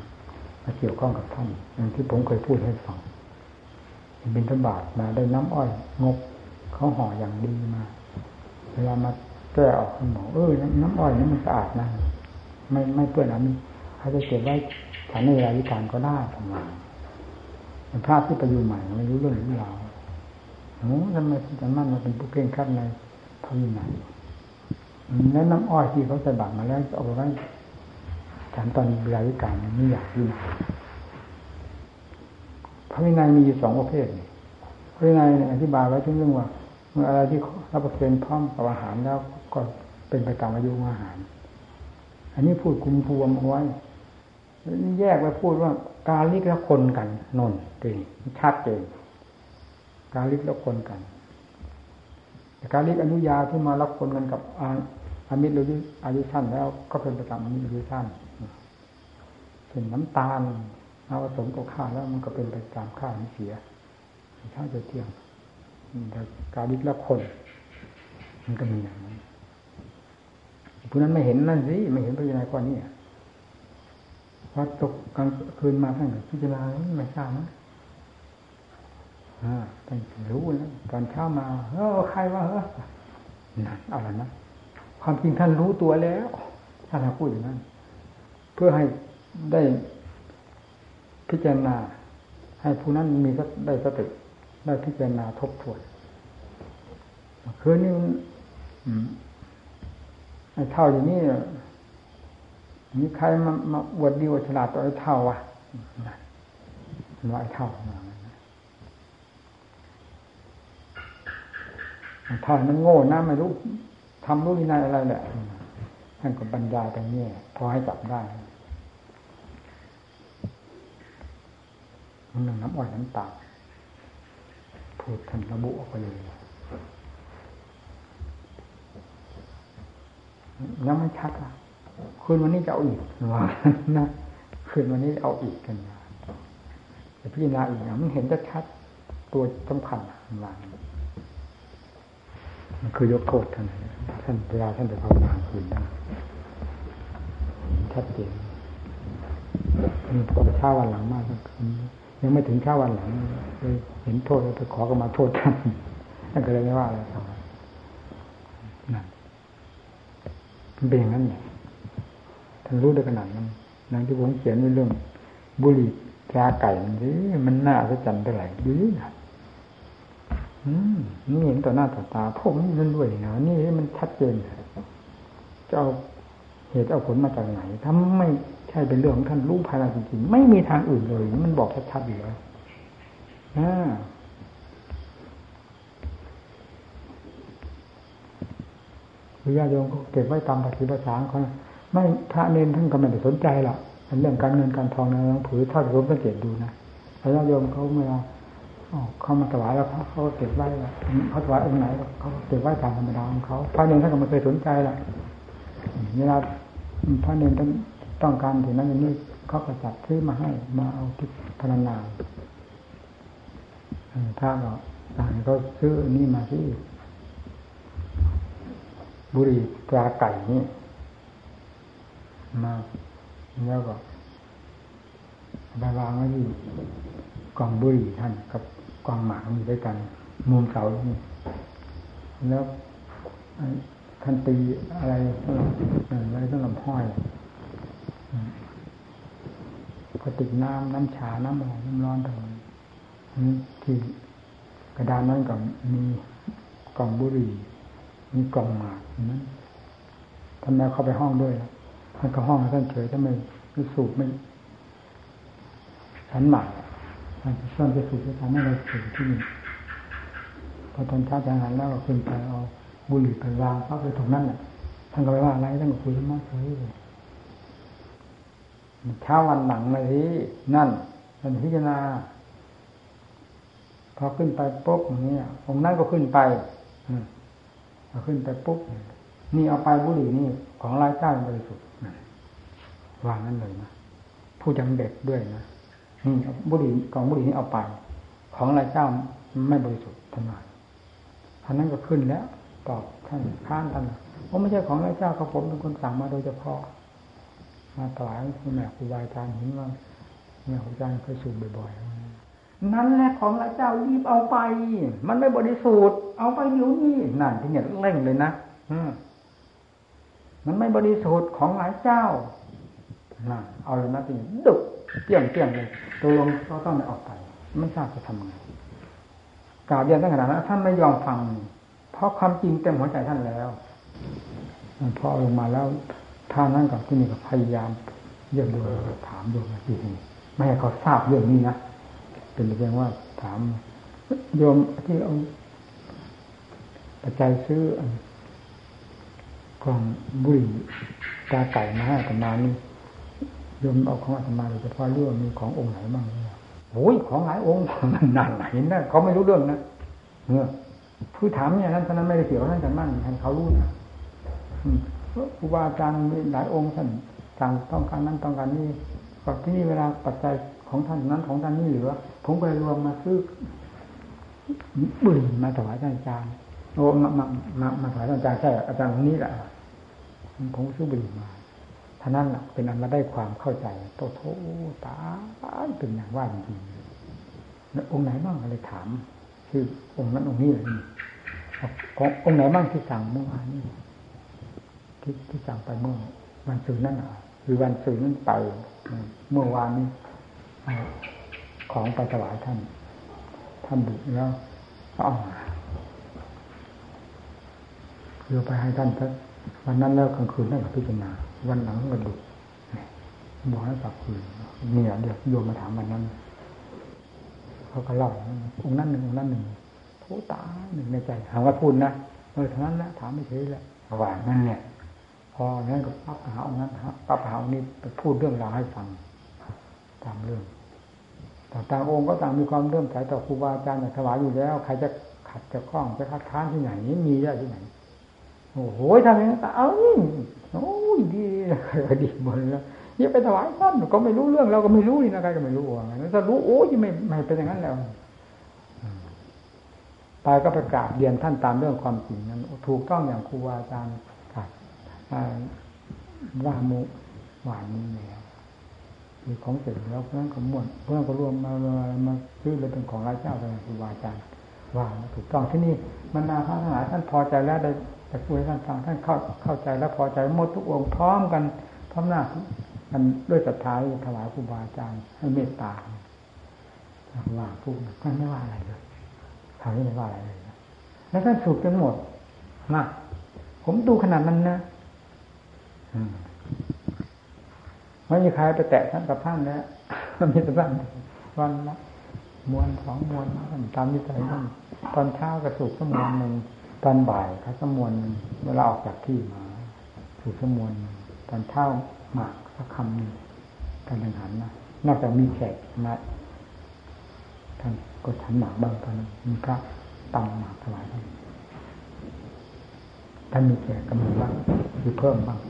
มาเกี่ยวข้องกับท่านอย่างที่ผมเคยพูดให้ฟังบินทบาทมาได้น้ำอ้อยงบเขาห่ออย่างดีมา เวลามาแก้ออกคุณหมอเออน้ำอ้อยนี่มันสะอาดนะไม่ไม่เปื้อนอันนี้เขาจะเก็บไว้ฉันในเวลาวิการก็ได้ทำงานเป็นพระที่ไปอยู่ใหม่ไม่รู้เรื่องรู้ราวโอ้ทำไมอาจามั่นมาเป็นผู้เก่งขัดในพระวินัย แล้วน้ำอ้อยที่เขาใส่บาตรมาแล้วเอาไปไว้ฉันตอนเวลาวิการไม่อยากยิ่งพระวินัยมีอยู่สองประเภทพระวินัยอธิบายไว้ถึงเรื่องว่าเมื่ออะไรที่รับประเคนพร้อมกับอาหารแล้วก็เป็นไปตามอายุอาหาร อันนี้พูดคุมทวมเอาไว้แยกไปพูดว่า การลิกและคนกันนนจริงชัดเจนการลิกและคนกันการลิกอนุญาที่มารับคนกันกับ อามิตรหรืออายุสั้นแล้วก็เป็นไปตามอมิตรอายุสั้นเช่นน้ำตาลเอาผสมกับข้าวแล้วมันก็เป็นไปตามข้าวมันเสียถ้าจะเที่ยงแต่การลิกและคน มันก็มีอย่างนั้นผู้นั้นไม่เห็นนั่นสิไม่เห็นพระยานข้อนี้พอตกกลางคืนมาท่านพิจารณาไม่ทราบนะอ่าท่านรู้แล้วตอนเช้ามาเออใครว่าเออนั่นอะไรนะ ความจริงท่านรู้ตัวแล้วท่านพูดอย่างนั้น เพื่อให้ได้พิจารณา ให้ผู้นั้นมีได้สติได้พิจารณาทบทวนคืนนี้ไอ้เท่าอย่างนี้มีใครมามาอวดดีอวดฉลาดต่อไอ้เท่าวะมันว่าไอ้เท่าท่านมันโง่นะไม่รู้ ทำรู้วินัยอะไรแหละท่านก็บรรยายตรงนี้พอให้จับได้มันหนึ่งน้ำอ้อยน้ำตาลพูดท่านระบุออกไปเลยยังไม่ชัดอะคืนวันนี้จะเอาอีกว่านะคืนวันนี้เอาอีกกันแต่พี่นาอีกอย่างมันเห็นจะชัดตัวสำคัญวางมัน คือยกโทษท่านท่านเวลาท่านไปภาวนาคืนนะชัดเจนมีพอเช้าวันหลังมากยังไม่ถึงเช้าวันหลังเลยเห็นโทษไปขอก็มาโทษท่านท่านก็เลยไม่ว่าอะไรครับนั่นมันเป็นอย่างนั้นแหละท่านรู้ได้ขนาดนั้นนังที่ผมเขียนในเรื่อง บุหรี่ตราไก่มันสิมันน่าจะจันเท่าไหร่ดูนะ นี่เห็นต่อหน้าต่อตาผมนี่มันด้วยนะนี่มันชัดเจนจะเอาเหตุเอาผลมาจากไหนถ้าไม่ใช่เป็นเรื่องของท่านรู้ภายในจริงๆไม่มีทางอื่นเลย มันบอกชัดๆอยู่แล้วอ่าญาติโยมก็เก็บไว้ตามปฏิบัติสางเขาไม่พระเนนท่านก็ไม่ได้สนใจหรอกเรื่องการเงินการทองในหลวงผือถ้าผมสังเกตดูนะพระญาติโยมเขาเมื่อ เขามาถวายแล้วเขาก็เก็บไว้เขาถวายองค์ไหนเขาเก็บไว้ตามธรรมดาของเขาพระเนรท่านก็ไม่เคยสนใจละเวลาพระเนรท่านต้องการถึงนั้นอย่างนี้เขาก็จัดซื้อมาให้มาเอาที่พนานาพระก็ต่างเขาซื้อนี่มาที่บุรีปลาไก่นี่มาแล้วก็ไปวางไว้ที่กล่องบุหรี่ท่านกับ กองหมากมีด้วยกันมุมเสานี่แล้วท่านตีอะไรต้องอะไรต้องลำห้อยก็ติดน้ำน้ำชา น้ำหอมน้ำร้อนตรงนี้ที่กระดานนั้นก็มีกล่องบุหรี่ มีกล่องหมากนั้นท่านแม่เข้าไปห้องด้วยท่านก็ห้องท่านเฉยถ้าไมไม่สูบไม่ฉันหมาก ท่านส่วนไปสูบจะทำให้เราสูบที่นี่พอตอนเช้าจะหันแล้วก็ขึ้นไปเอาบุหรี่ไปวางพักไปตรงนั้นแหละท่านก็ไปว่าอะไรท่านก็คุยมากเลยเช้าวันหลังเลยที่นั่นท่านพิจารณาพอขึ้นไปปุ๊บอย่างนี้องค์นั้นก็ขึ้นไปพอขึ้นไปปุ๊บนี่เอาไปบุหรี่นี่ ของรายเจ้าบริสุทธิ์วางนั้นเลยนะผู้จังเด็กด้วยนะ บุหรี่กองบุหรี่นี่เอาไป ของรายเจ้าไม่บริสุทธิ์ท่านว่าท่านนั้นก็ขึ้นแล้วตอบท่านข้านท่านเพราะไม่ใช่ของรายเจ้าเขาผมเป็นคนสั่งมาโดยเฉพาะมาถวายคุณแม่ครูบาอาจารย์เห็นว่าแม่ครูอาจารย์เคยสูบบ่อยๆนั่นแหละของรายเจ้ารีบเอาไป มันไม่บริสุทธิ์เอาไปเดี๋ยวนี้นั่นที่เนี่ยเร่งเลยนะอืมันไม่บริสุทธิ์ของหลายเจ้าน่ะเอาเลยนะทีนี้ดุ เตี้ยงเตี้ยงเลยตัวลงก็ต้องไออกไป ไม่ทราบจะทำไงกล่าวเรียนตั้งขนาดนั้นท่านไม่ยอมฟัง เพราะความจริงเต็มหัวใจท่านแล้วพอลงมาแล้วท่านั้นกับที่นี่ก็พยายามเยี่ยมดูถามดูนะทีนี้ไม่ให้เขาทราบเรื่องนี้นะเป็นเพียงว่าถามโยมที่เอาปัจจัยซื้อกล่องบุหรี่ตาไก่มาให้อาตมานี่ โยมเอาของอาตมาโดยเฉพาะเรื่องมีขององค์ไหนบ้างเนี่ยโอ้ยของหลายองค์มันนานไหนนะเขาไม่รู้เรื่องนะเมื่อผู้ถามเนี่ยนั้นท่านนั้นไม่ได้เกี่ยวกับท่านกันมั่นท่านเขารู้นะครูบาอาจารย์มีหลายองค์ท่านต่างต้องการนั้นต้องการนี้ก็ที่นี่เวลาปัจจัยของท่านนั้นของท่านนี่เหลือผมไปรวมมาซื้อบุหรี่มาถวายท่านอาจารย์โอ้มามามามาถวายท่านอาจารย์ใช่อาจารย์องค์นี้แหละผมซื้อบุหรี่มา ท่านั้นแหละเป็นอันมาได้ความเข้าใจโตโตตาเป็นอย่างว่าจริงๆองค์ไหนบ้างอะไรถามคือองค์นั้นองค์นี้เลยขององค์ไหนบ้างที่สั่งเมื่อวานนี้ที่ที่สั่งไปเมื่อวันศุกร์นั่นอะคือวันศุกร์นั้นไปเมื่อวานนี้ของไปถวายท่าน ท่านบุกแล้วเอามาคือไปให้ท่านสักวันนั้นแล้วกลางคืนท่านก็พิจารณา วันหลังก็ดุบอกให้กลับคืนเนี่ยเดี๋ยวโยมมาถามวันนั้น เขาก็เล่าองค์นั้นหนึ่งองค์นั้นหนึ่งโทตาหนึ่งในใจหาว่าพูดนะเออทั้งนั้นแหละถามไม่เฉยแหละว่านั่นเนี่ย พอนั้นก็ปั๊บหาองค์นั้นปั๊บหาองค์นี้ไปพูดเรื่องราวให้ฟังตามเรื่องแต่ต่างองค์ก็ต่างมีความเริ่มใสต่อครูบาอาจารย์ถวายอยู่แล้ว ใครจะขัดจะคล้องจะคัดค้านที่ไหนมีได้ที่ไหน โอ้โหทำอย่างนี้เอ้ย โอ้ยดีดีหมดแล้วยิ่งไปถวายท่านก็ไม่รู้เรื่องเราก็ไม่รู้นี่นะใครก็ไม่รู้ว่างั้นถ้ารู้โอ้ยไม่ไม่เป็นอย่างนั้นแล้วตายก็ประกาศเรียนท่านตามเรื่องความจริงนั้นถูกต้องอย่างครูบาอาจารย์ว่ามุหวานนี้แล้วมีของเสร็จแล้วเพื่อนก็ม่วนเพื่อนก็รวมมามาซื้อเลยเป็นของรายเจ้าเป็นครูบาอาจารย์ว่าถูกต้องที่นี่บรรดาพระทหายท่านพอใจแล้วได้ แต่คุยท่านฟังท่านเข้าเข้าใจแล้วพอใจหมดทุกองค์พร้อมกันพร้อมหน้ากันด้วยศรัทธาถวายครูบาอาจารย์ให้เมตตาว่าพูดท่านไม่ว่าอะไรเลยทำไม่ว่าอะไรเลยแล้วท่านสูบจนหมดมาผมดูขนาดนั้นนะไม่มีใครไปแตะท่านกับท่านแล้วมีแต่ท่านวันละมวนสองมวนตามนิสัยท่านตอนเช้าก็สูบสมวนหนึ่ง ตอนบ่ายเขาสมวนเวลาออกจากที่มาสูบสมวนตอนเช้าหมากสักคำหนึ่งการแข่งขันนะนอกจากมีแขกมาท่านก็ฉันหมากบ้างตอนนั้นมีพระตังหมากถวายท่านท่านมีแขกกำลังบ้างคือเพิ่มบ้าง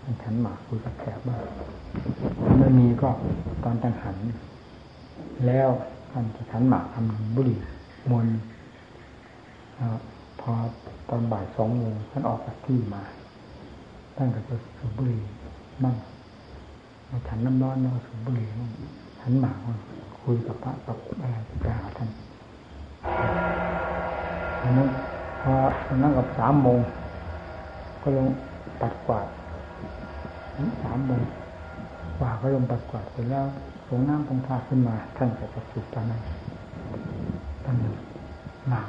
ท่านฉันหมากคุยกับแขกบ้างไม่มีก็ตอนตังหัน แล้วท่านจะฉันหมากทำบุหรี่มวล พอตอนบ่ายสองโมงท่านออกจากที่มาท่านก็จะสูบบุหรี่มั่งฉันน้ำร้อนเนสูบบุหรี่มั่งฉันหมากคุยกับพระกับอะไรไปหาท่านนั้นพอนั่งกับสามโมงก็ลงปัดกวาดสามโมงกว่าก็ลงปัดกวาดเสร็จแล้วสงน้ำคงทาขึ้นมา ท่านก็จะสุดตอนนั้นท่านหนัก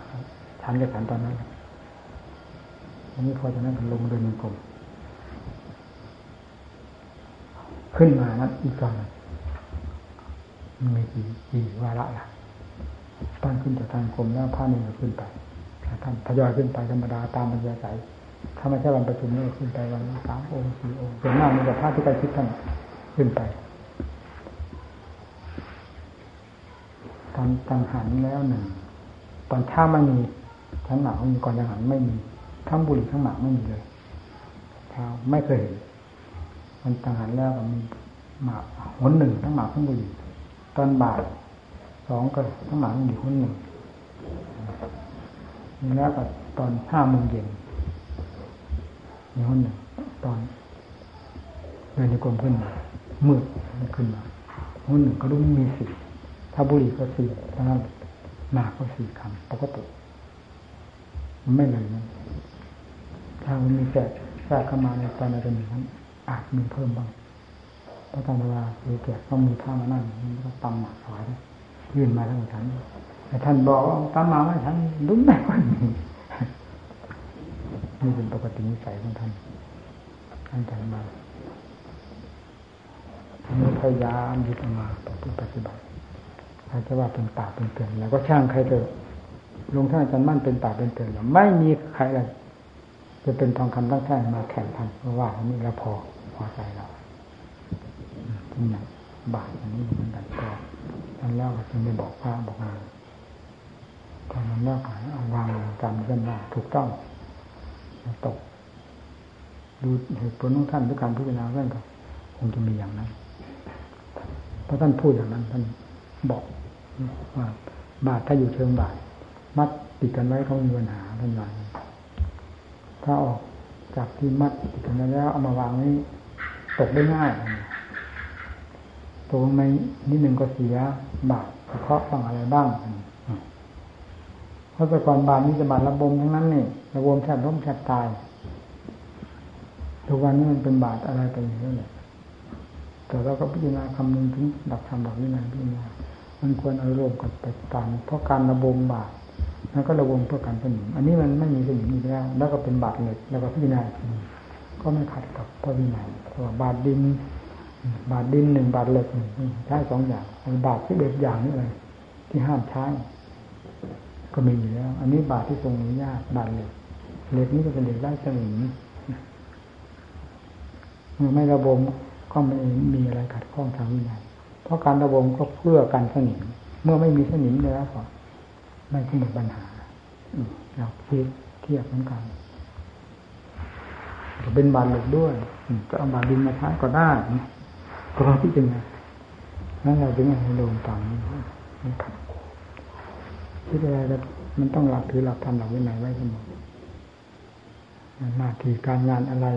ฉันจะฉันตอนนั้นอันนี้พอจะนั้นลงเดินกลมขึ้นมานั้นอีกตอนมันมีกี่กี่วาระล่ะตั้งขึ้นจากทางกรมแล้วผ้าหนึ่งก็ขึ้นไปท่านทยอยขึ้นไปธรรมดาตามบรรยากาศถ้าไม่ใช่วันประชุมนี่ขึ้นไปวันสามองค์สี่องค์ส่วนมากมีแต่พระที่ใกล้ชิดท่านขึ้นไปตอนตังหันแล้วหนึ่งตอนเช้าไม่มี ชั้นหมากมีก่อนตังหันไม่มีทั้งบุหรี่ทั้งหมากไม่มีเลยเช้าไม่เคยเห็นมันตังหันแล้วมีหมากหนหนึ่งทั้งหมากทั้งบุหรี่ตอนบ่ายสองก็ทั้งหมากมีหนหนึ่งแล้วก็ตอนห้าโมงเย็นมีหนหนึ่งตอนเดินในกรมขึ้นมามืดขึ้นมาหนหนึ่งก็รู้มีสี่ถ้าบุหรี่ก็สี่เท่านั้นหนากก็สี่คำปกติ ไม่เลยนะถ้ามันมีแทรกแทรกเข้ามาในตอนในเป็นนั้นอาจมีเพิ่มบ้างเพราะตอนเวลาดูแกก็มีข้ามานั่งมันก็ตำหมักถวายยื่นมาทั้งฉันแต่ท่านบอกว่าตำหมาไม่ฉันลุ้นไม่ค่อยมีนี่เป็นปกตินิสัยของท่านท่านแต่มามีพยายามยึดมาปฏิบัติใครจะว่าเป็นป่าเป็นเตือนแล้วก็ช่างใครเถอะ ลงท่านอาจารย์มั่นเป็นป่าเป็นเตือนแล้วไม่มีใครเลยจะเป็นทองคำตั้งแท่มาแข่งทันเพราะว่าอันนี้แล้วพอพอใจเราทุกอย่างบาทอันนี้เหมือนกันก็ท่านเล่าก็จึงได้บอกพระบอกมาตอนนั้นเล่าขายเอาวางตามเรื่องว่าถูกต้องตก ดูเหตุผลของท่านด้วยการพิจารณาเรื่องก็คงจะมีอย่างนั้นเพราะท่านพูดอย่างนั้นท่านบอกว่าบาทถ้าอยู่เชิงบาท มัดติดกันไว้เขามีปัญหาท่านว่าถ้าออกจากที่มัดติดกันแล้วเอามาวางนี้ตกได้ง่ายตกไม่นิดหนึ่งก็เสียบาทเพราะบ้างอะไรบ้างเพราะแต่ก่อนบาทนี้จะบาทระบมทั้งนั้นนี่ระบมแทบล้มแทบตายทุกวันนี้มันเป็นบาทอะไรไปอย่างนี้เลยแต่เราก็พิจารณาคำนึงถึงดับธรรมดับวินัยพิจารณามันควรเอารวมกันไปตามเพราะการระบมบาท แล้วก็ระวมเพื่อการสนิมอันนี้มันไม่มีสนิมอีกแล้ว แล้วก็เป็นบาทเหล็กแล้วก็พิจารณาก็ไม่ขัดกับพระวินัยเพราะบาทดิน บาทดินหนึ่งบาทเหล็กหนึ่งใช้สองอย่างบาทที่เด็ดอย่างนี้เลยที่ห้ามใช้ก็มีอยู่แล้ว อันนี้บาทที่ทรงอนุญาตบาทเหล็กเหล็กนี้ก็เป็นเหล็กไร้สนิมเมื่อไม่ระบมก็ไม่มีอะไรขัดข้องทางวินัยเพราะการระบมก็เพื่อการสนิมเมื่อไม่มีสนิมแล้วก็ ไม่สมุดปัญหาเราคิดเทียบเหมือนกันเป็นบาทเหล็กด้วยก็เอาบาทดินมาใช้ก็ได้ก็พิจารณานั่นเราจึงให้ลงต่างนี้คิดอะไรมันต้องหลักถือหลักทำหลักวินัยไว้เสมอหน้าที่การงานอะไร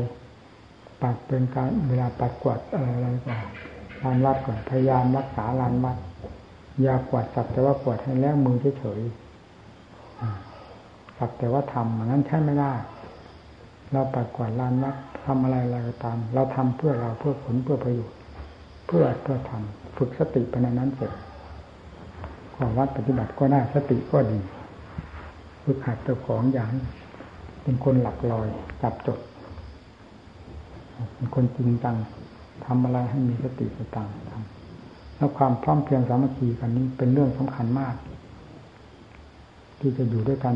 ปัดเป็นการเวลาปัดกวาดอะไรอะไรก่อนลานวัดก่อนพยายามรักษาลานวัด ยากวาดสักแต่ว่ากวาดให้แล้วมือเฉยๆสักแต่ว่าทำนั้นใช่ไม่ได้เราปัดกวาดลานวัดทำอะไรอะไรก็ตาม เราทำเพื่อเราเพื่อผลเพื่อประโยชน์ เพื่อเพื่อทำฝึกสติไปในนั้นเสร็จขอวัดปฏิบัติก็ได้สติก็ดีฝึกหัดเจ้าของอย่างเป็นคนหลักลอยจับจด เป็นคนจริงจังทำอะไรให้มีสติสตังทำ แล้วความพร้อมเพียงสามัคคีกันนี้เป็นเรื่องสำคัญมาก ที่จะอยู่ด้วยกัน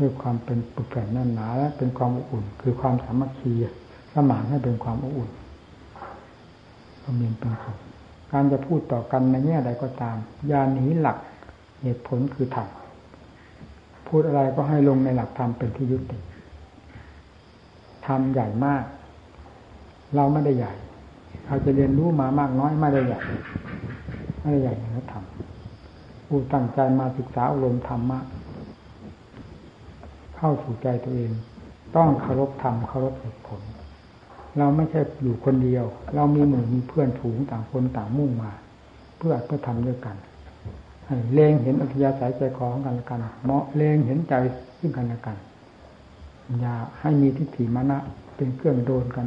ด้วยความเป็นปุกแผ่นแน่นหนาและเป็นความอบอุ่น คือความสามัคคีสมานให้เป็นความอบอุ่นก็มีเป็นสุขการจะพูดต่อกันในแง่ใดก็ตาม ยาหนีหลักเหตุผลคือธรรมพูดอะไรก็ให้ลงในหลักธรรมเป็นที่ยุติธรรมใหญ่มาก เราไม่ได้ใหญ่ เราจะเรียนรู้มามากน้อยไม่ได้ใหญ่ไม่ได้ใหญ่นธรรมผู้ตั้งใจมาศึกษาอารมณ์ธรรมะเข้าสู่ใจตัวเอง ต้องเคารพธรรมเคารพเหตุผล เราไม่ใช่อยู่คนเดียว เรามีหมู่มีเพื่อนผูงต่างคนต่างมุ่งมา เพื่อเพื่อทำด้วยกันเลงเห็นอัธยาศัยใจคอของกันและกันเหมาะเลงเห็นใจซึ่งกันและกัน อย่าให้มีทิฏฐิมานะเป็นเครื่องโดนกัน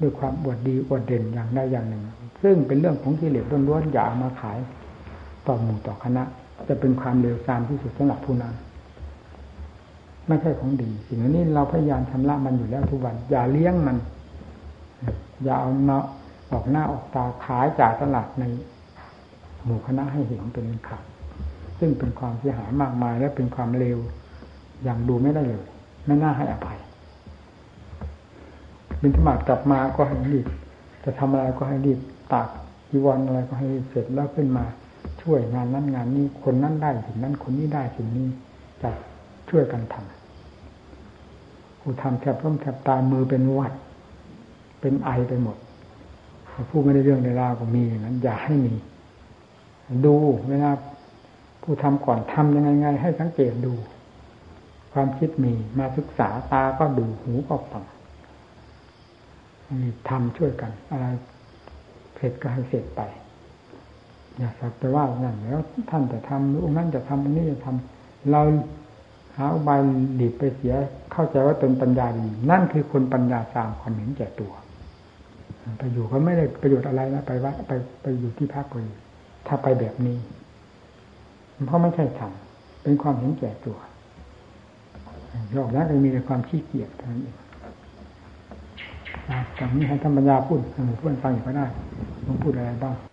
ด้วยความอวดดีอวดเด่นอย่างใดอย่างหนึ่ง ซึ่งเป็นเรื่องของกิเลสล้วนๆอย่ามาขายต่อหมู่ต่อคณะ จะเป็นความเลวทรามที่สุดสำหรับผู้นั้นไม่ใช่ของดี สิ่งนี้เราพยายามชำระมันอยู่แล้วทุกวัน อย่าเลี้ยงมัน อย่าเอาเนาะออกหน้าออกตาขายจากตลาดในหมู่คณะให้เห็นเป็นขาดซึ่งเป็นความเสียหายมากมายและเป็นความเลวอย่างดูไม่ได้เลย ไม่น่าให้อภัยบินธมาตกลับมาก็ให้รีบจะทำอะไรก็ให้รีบตากจีวรอะไรก็ให้เสร็จแล้วขึ้นมา ช่วยงานนั้นงานนี้คนนั้นได้สิ่งนั้นคนนี้ได้สิ่งนี้จะช่วยกันทำผู้ทำแทบร่มแทบตายมือเป็นวัด เป็นไอไปหมดผู้ไม่ได้เรื่องในราวก็มีอย่างนั้น อย่าให้มี ดูเวลาผู้ทำก่อนทำยังไงไงให้สังเกตดู ความคิดมีมาศึกษาตาก็ดูหูก็ฟังนี่ทำช่วยกัน อะไรเสร็จก็ให้เสร็จไป อย่าสักแต่ว่าอย่างแล้วท่านจะทำองค์นั้นจะทำอันนี้จะทำเราหาอุบายหลีกไปเสีย เข้าใจว่าเป็นปัญญาดีนั่นคือคนปัญญาสามความเห็นแก่ตัวไปอยู่ก็ไม่ได้ประโยชน์อะไรนะไปวัดไปไปอยู่ที่พักเลยถ้าไปแบบนี้ เพราะไม่ใช่ธรรมเป็นความเห็นแก่ตัว ยอกแล้วจะมีแต่ความขี้เกียจเท่านั้นเองจากนี้ให้ธรรมญาพูดให้เพื่อนฟังอีกก็ได้ต้องพูดอะไรบ้าง